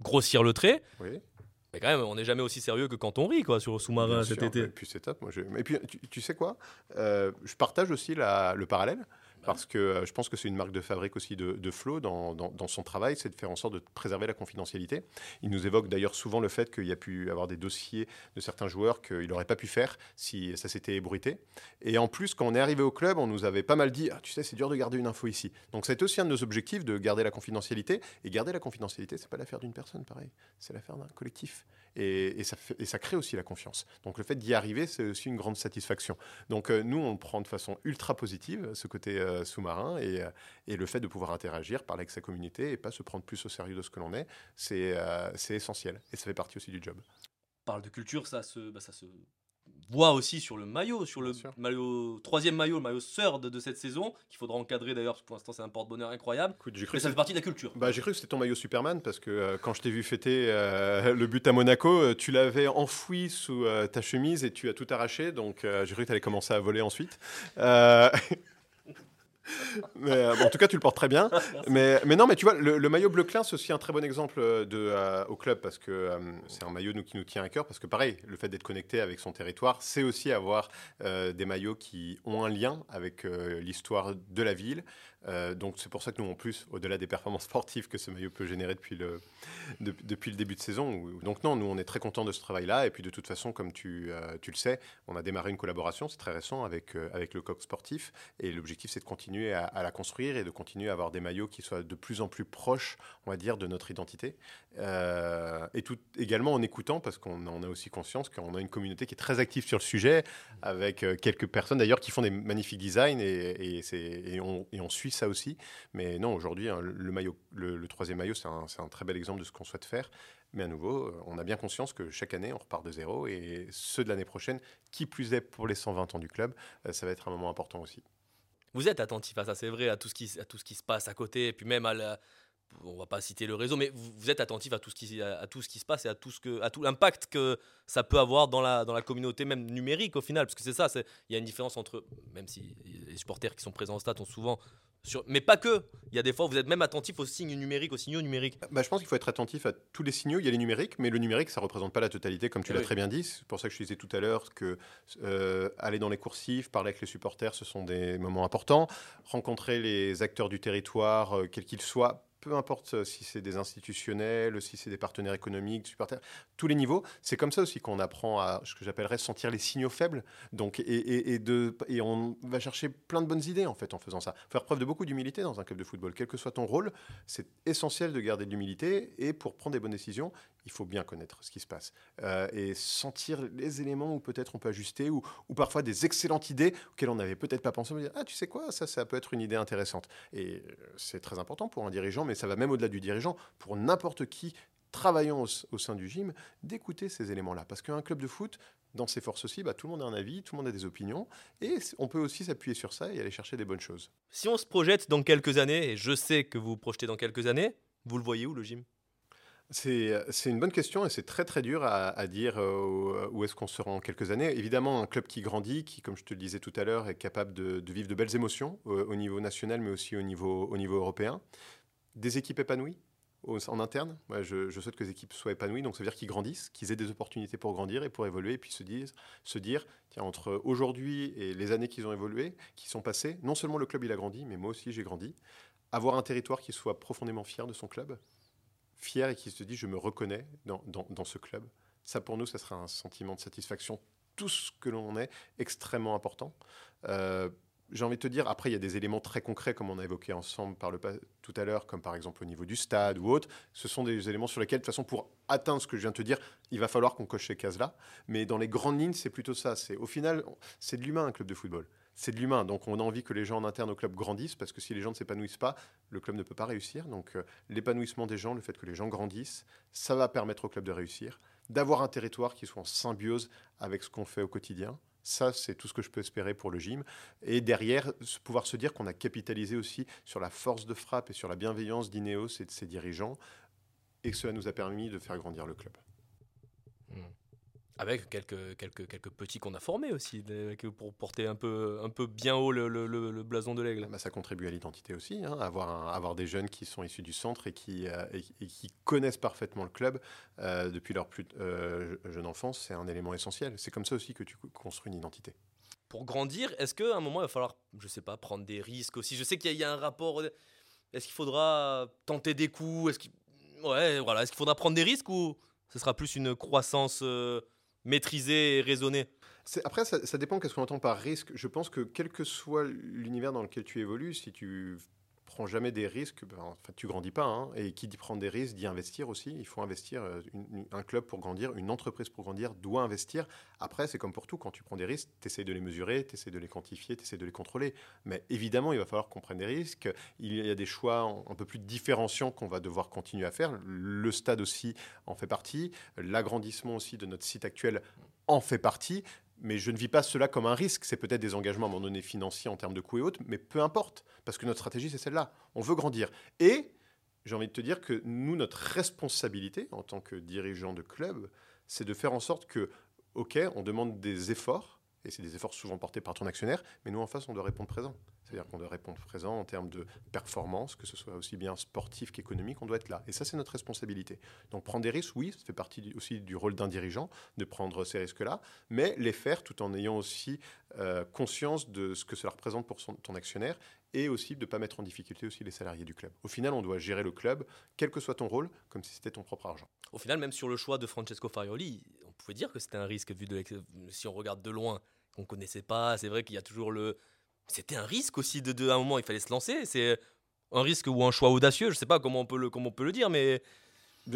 grossir le trait. oui. Mais quand même, on n'est jamais aussi sérieux que quand on rit, quoi, sur le sous-marin cet sûr, été. Et puis c'est top. Moi, je- Et puis tu, tu sais quoi Euh, Je partage aussi la- le parallèle parce que euh, je pense que c'est une marque de fabrique aussi de, de Flo dans, dans- dans son travail, c'est de faire en sorte de préserver la confidentialité. Il nous évoque d'ailleurs souvent le fait qu'il y a pu avoir des dossiers de certains joueurs qu'il n'aurait pas pu faire si ça s'était ébruité. Et en plus, quand on est arrivé au club, on nous avait pas mal dit, Ah, tu sais, c'est dur de garder une info ici. Donc c'est aussi un de nos objectifs de garder la confidentialité. Et garder la confidentialité, c'est pas l'affaire d'une personne, pareil, c'est l'affaire d'un collectif. Et, et ça fait- et ça crée aussi la confiance. Donc le fait d'y arriver, c'est aussi une grande satisfaction. Donc euh, nous, on le prend de façon ultra positive, ce côté euh, sous-marin, et, euh, et le fait de pouvoir interagir, parler avec sa communauté, et pas se prendre plus au sérieux de ce que l'on est, c'est euh, essentiel. Et ça fait partie aussi du job. On parle de culture, ça se, bah, ça se voit aussi sur le maillot, sur le maillot, troisième maillot, le maillot third de cette saison, qu'il faudra encadrer d'ailleurs, parce que pour l'instant c'est un porte-bonheur incroyable. Écoute, cru Mais ça fait partie de la culture. Bah, j'ai cru que c'était ton maillot Superman parce que euh, quand je t'ai vu fêter euh, le but à Monaco, euh, tu l'avais enfoui sous euh, ta chemise et tu as tout arraché. Donc euh, j'ai cru que tu allais commencer à voler ensuite. Euh, mais, euh, bon, en tout cas, tu le portes très bien. Mais, mais non, mais tu vois, le, le maillot bleu clin, c'est aussi un très bon exemple euh, de, euh, au club parce que euh, c'est un maillot nous, qui nous tient à cœur. Parce que pareil, le fait d'être connecté avec son territoire, c'est aussi avoir des maillots qui ont un lien avec l'histoire de la ville. Euh, donc c'est pour ça que nous, en plus, au-delà des performances sportives que ce maillot peut générer depuis le, de- depuis le début de saison, donc non, nous, on est très contents de ce travail-là. Et puis de toute façon, comme tu, euh, tu le sais, on a démarré une collaboration, c'est très récent, avec, euh, avec le Coq Sportif. Et l'objectif, c'est de continuer à, la construire et de continuer à avoir des maillots qui soient de plus en plus proches, on va dire, de notre identité. Et tout également en écoutant, parce qu'on en a aussi conscience qu'on a une communauté qui est très active sur le sujet, avec quelques personnes d'ailleurs qui font des magnifiques designs et, et, on, et on, suit ça aussi. Mais non, aujourd'hui, hein, le, troisième maillot, c'est un, très bel exemple de ce qu'on souhaite faire. Mais à nouveau, euh, on a bien conscience que chaque année, on repart de zéro. Et ceux de l'année prochaine, qui plus est pour les 120 ans du club, euh, ça va être un moment important aussi. Vous êtes attentif à ça, c'est vrai, à tout, ce qui, se passe à côté, et puis même à la, on va pas citer le réseau, mais vous, êtes attentif à tout ce qui, se passe et à tout l'impact que ça peut avoir dans la communauté même numérique au final, parce que c'est ça, il y a une différence entre, même si les supporters qui sont présents au stade ont souvent mais pas que. Il y a des fois, vous êtes même attentif aux signes numériques, aux signaux numériques. Bah, je pense qu'il faut être attentif à tous les signaux. Il y a les numériques, mais le numérique, ça ne représente pas la totalité, comme tu eh l'as très bien dit. C'est pour ça que je disais tout à l'heure que euh, aller dans les coursives, parler avec les supporters, ce sont des moments importants. Rencontrer les acteurs du territoire, euh, quels qu'ils soient, peu importe euh, si c'est des institutionnels, si c'est des partenaires économiques, supporters, tous les niveaux. C'est comme ça aussi qu'on apprend à ce que j'appellerais sentir les signaux faibles. Donc, et, de, et on va chercher plein de bonnes idées en fait en faisant ça. Faire preuve de beaucoup d'humilité dans un club de football, quel que soit ton rôle, c'est essentiel de garder de l'humilité. Et pour prendre des bonnes décisions, il faut bien connaître ce qui se passe euh, et sentir les éléments où peut-être on peut ajuster ou, ou, parfois des excellentes idées auxquelles on n'avait peut-être pas pensé. On dire, ah, tu sais quoi, ça, ça peut être une idée intéressante. Et euh, c'est très important pour un dirigeant, mais ça va même au-delà du dirigeant, pour n'importe qui travaillant au, sein du gym, d'écouter ces éléments-là. Parce qu'un club de foot, dans ses forces aussi, bah, tout le monde a un avis, tout le monde a des opinions, et on peut aussi s'appuyer sur ça et aller chercher des bonnes choses. Si on se projette dans quelques années, et je sais que vous vous projetez dans quelques années, vous le voyez où le gym? C'est une bonne question et c'est très très dur à, dire euh, où est-ce qu'on sera en quelques années. Évidemment, un club qui grandit, qui, comme je te le disais tout à l'heure, est capable de, vivre de belles émotions au niveau national mais aussi au niveau, au niveau européen. Des équipes épanouies en interne? je, souhaite que les équipes soient épanouies, donc ça veut dire qu'ils grandissent, qu'ils aient des opportunités pour grandir et pour évoluer, et puis se dire tiens, entre aujourd'hui et les années qu'ils ont évolué, qui sont passées, non seulement le club il a grandi, mais moi aussi j'ai grandi. Avoir un territoire qui soit profondément fier de son club, fier et qui se dit je me reconnais dans, dans, ce club. Ça pour nous, ça sera un sentiment de satisfaction. Tout ce que l'on est, extrêmement important. Euh, j'ai envie de te dire, après, il y a des éléments très concrets, comme on a évoqué ensemble par le tout à l'heure, comme par exemple au niveau du stade ou autre. Ce sont des éléments sur lesquels, de toute façon, pour atteindre ce que je viens de te dire, il va falloir qu'on coche ces cases-là. Mais dans les grandes lignes, c'est plutôt ça. C'est Au final, c'est de l'humain, un club de football c'est de l'humain. Donc on a envie que les gens en interne au club grandissent, parce que si les gens ne s'épanouissent pas, le club ne peut pas réussir. Donc euh, l'épanouissement des gens, le fait que les gens grandissent, ça va permettre au club de réussir, d'avoir un territoire qui soit en symbiose avec ce qu'on fait au quotidien. Ça, c'est tout ce que je peux espérer pour le gym. Et derrière, pouvoir se dire qu'on a capitalisé aussi sur la force de frappe et sur la bienveillance d'Ineos et de ses dirigeants, et que cela nous a permis de faire grandir le club. Hmm. Avec quelques, quelques, quelques petits qu'on a formés aussi, pour porter un peu, un peu bien haut le, le, blason de l'aigle. Bah, ça contribue à l'identité aussi, hein, avoir, avoir des jeunes qui sont issus du centre et qui, euh, et, qui connaissent parfaitement le club euh, depuis leur plus euh, jeune enfance, c'est un élément essentiel. C'est comme ça aussi que tu construis une identité. Pour grandir, est-ce qu'à un moment, il va falloir, je sais pas, prendre des risques aussi? Je sais qu'il y, a un rapport. Est-ce qu'il faudra tenter des coups? Est-ce qu'il ouais, voilà, est qu'il faudra prendre des risques ou ce sera plus une croissance maîtriser et raisonner après, ça, ça dépend qu'est-ce qu'on entend par risque. Je pense que quel que soit l'univers dans lequel tu évolues, si tu prends jamais des risques, en fait, tu grandis pas. Hein. et qui dit prendre des risques dit investir aussi. Il faut investir. Euh, un club pour grandir, une entreprise pour grandir doit investir. Après, c'est comme pour tout. Quand tu prends des risques, tu essaies de les mesurer, tu essaies de les quantifier, tu essaies de les contrôler. Mais évidemment, il va falloir qu'on prenne des risques. Il y a des choix un peu plus différenciants qu'on va devoir continuer à faire. Le stade aussi en fait partie. L'agrandissement aussi de notre site actuel en fait partie mais je ne vis pas cela comme un risque. C'est peut-être des engagements à un moment donné financiers en termes de coûts et autres, mais peu importe, parce que notre stratégie, c'est celle-là. On veut grandir. Et j'ai envie de te dire que nous, notre responsabilité en tant que dirigeant de club, c'est de faire en sorte que, OK, on demande des efforts, et c'est des efforts souvent portés par ton actionnaire, mais nous, en face, on doit répondre présent. C'est-à-dire qu'on doit répondre présent en termes de performance, que ce soit aussi bien sportif qu'économique, on doit être là. Et ça, c'est notre responsabilité. Donc prendre des risques, oui, ça fait partie aussi du rôle d'un dirigeant, de prendre ces risques-là, mais les faire tout en ayant aussi euh, conscience de ce que cela représente pour ton actionnaire et aussi de ne pas mettre en difficulté aussi les salariés du club. Au final, on doit gérer le club, quel que soit ton rôle, comme si c'était ton propre argent. Au final, même sur le choix de Francesco Farioli, on pouvait dire que c'était un risque vu de si on regarde de loin, qu'on connaissait pas. C'est vrai qu'il y a toujours le c'était un risque aussi de, de, à un moment il fallait se lancer. C'est un risque ou un choix audacieux, je sais pas comment on peut le, comment on peut le dire, mais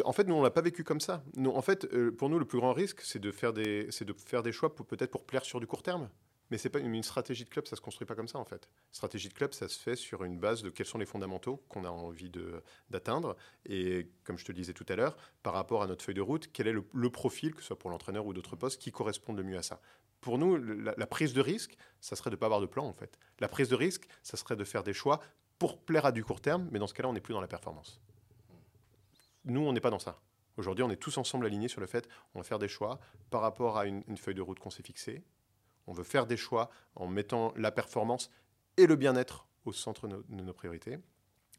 En fait, nous, on l'a pas vécu comme ça. En fait, euh, pour nous, le plus grand risque, c'est de faire des, c'est de faire des choix peut-être pour plaire sur du court terme. Mais c'est pas une, stratégie de club, ça se construit pas comme ça en fait. Stratégie de club, ça se fait sur une base de quels sont les fondamentaux qu'on a envie de d'atteindre et comme je te le disais tout à l'heure, par rapport à notre feuille de route, quel est le, le profil, que ce soit pour l'entraîneur ou d'autres postes, qui correspondent le mieux à ça. Pour nous, la, prise de risque, ça serait de pas avoir de plan en fait. La prise de risque, ça serait de faire des choix pour plaire à du court terme, mais dans ce cas-là, on n'est plus dans la performance. Nous, on n'est pas dans ça. Aujourd'hui, on est tous ensemble alignés sur le fait on va faire des choix par rapport à une, feuille de route qu'on s'est fixée. On veut faire des choix en mettant la performance et le bien-être au centre de nos, priorités.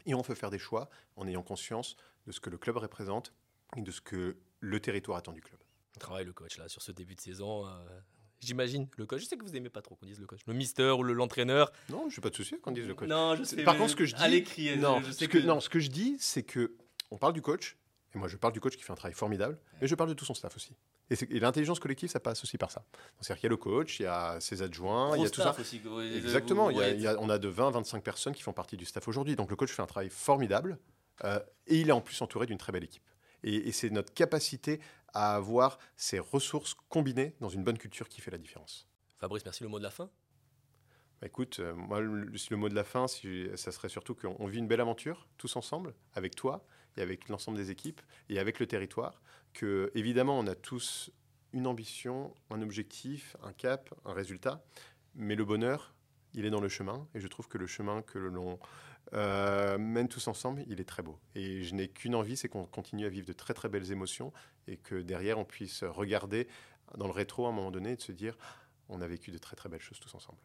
Et on veut faire des choix en ayant conscience de ce que le club représente et de ce que le territoire attend du club. travaille le coach là sur ce début de saison. euh, J'imagine le coach. Je sais que vous aimez pas trop qu'on dise le coach, le mister ou le- l'entraîneur. Non, je n'ai pas de souci quand on dise le coach. Non, je sais. Par contre, ce que je dis, à l'écrit, non, je ce que, que non, ce que je dis, c'est que on parle du coach, et moi je parle du coach qui fait un travail formidable, mais je parle de tout son staff aussi. Et, l'intelligence collective, ça passe aussi par ça. C'est-à-dire qu'il y a le coach, il y a ses adjoints, il y a tout ça. staff aussi, ouais, Exactement, vous- il y a- ouais, il y a- on a de 20-25 personnes qui font partie du staff aujourd'hui. Donc le coach fait un travail formidable euh, et il est en plus entouré d'une très belle équipe. Et, et c'est notre capacité à avoir ces ressources combinées dans une bonne culture qui fait la différence. Fabrice, merci. Le mot de la fin. Bah, écoute, euh, moi, le, le mot de la fin, si- ça serait surtout qu'on on vit une belle aventure, tous ensemble, avec toi et avec l'ensemble des équipes et avec le territoire. Que, évidemment, on a tous une ambition, un objectif, un cap, un résultat. Mais le bonheur, il est dans le chemin. Et je trouve que le chemin que l'on euh, mène tous ensemble, il est très beau. Et je n'ai qu'une envie, c'est qu'on continue à vivre de très, très belles émotions et que derrière, on puisse regarder dans le rétro à un moment donné et de se dire on a vécu de très, très belles choses tous ensemble.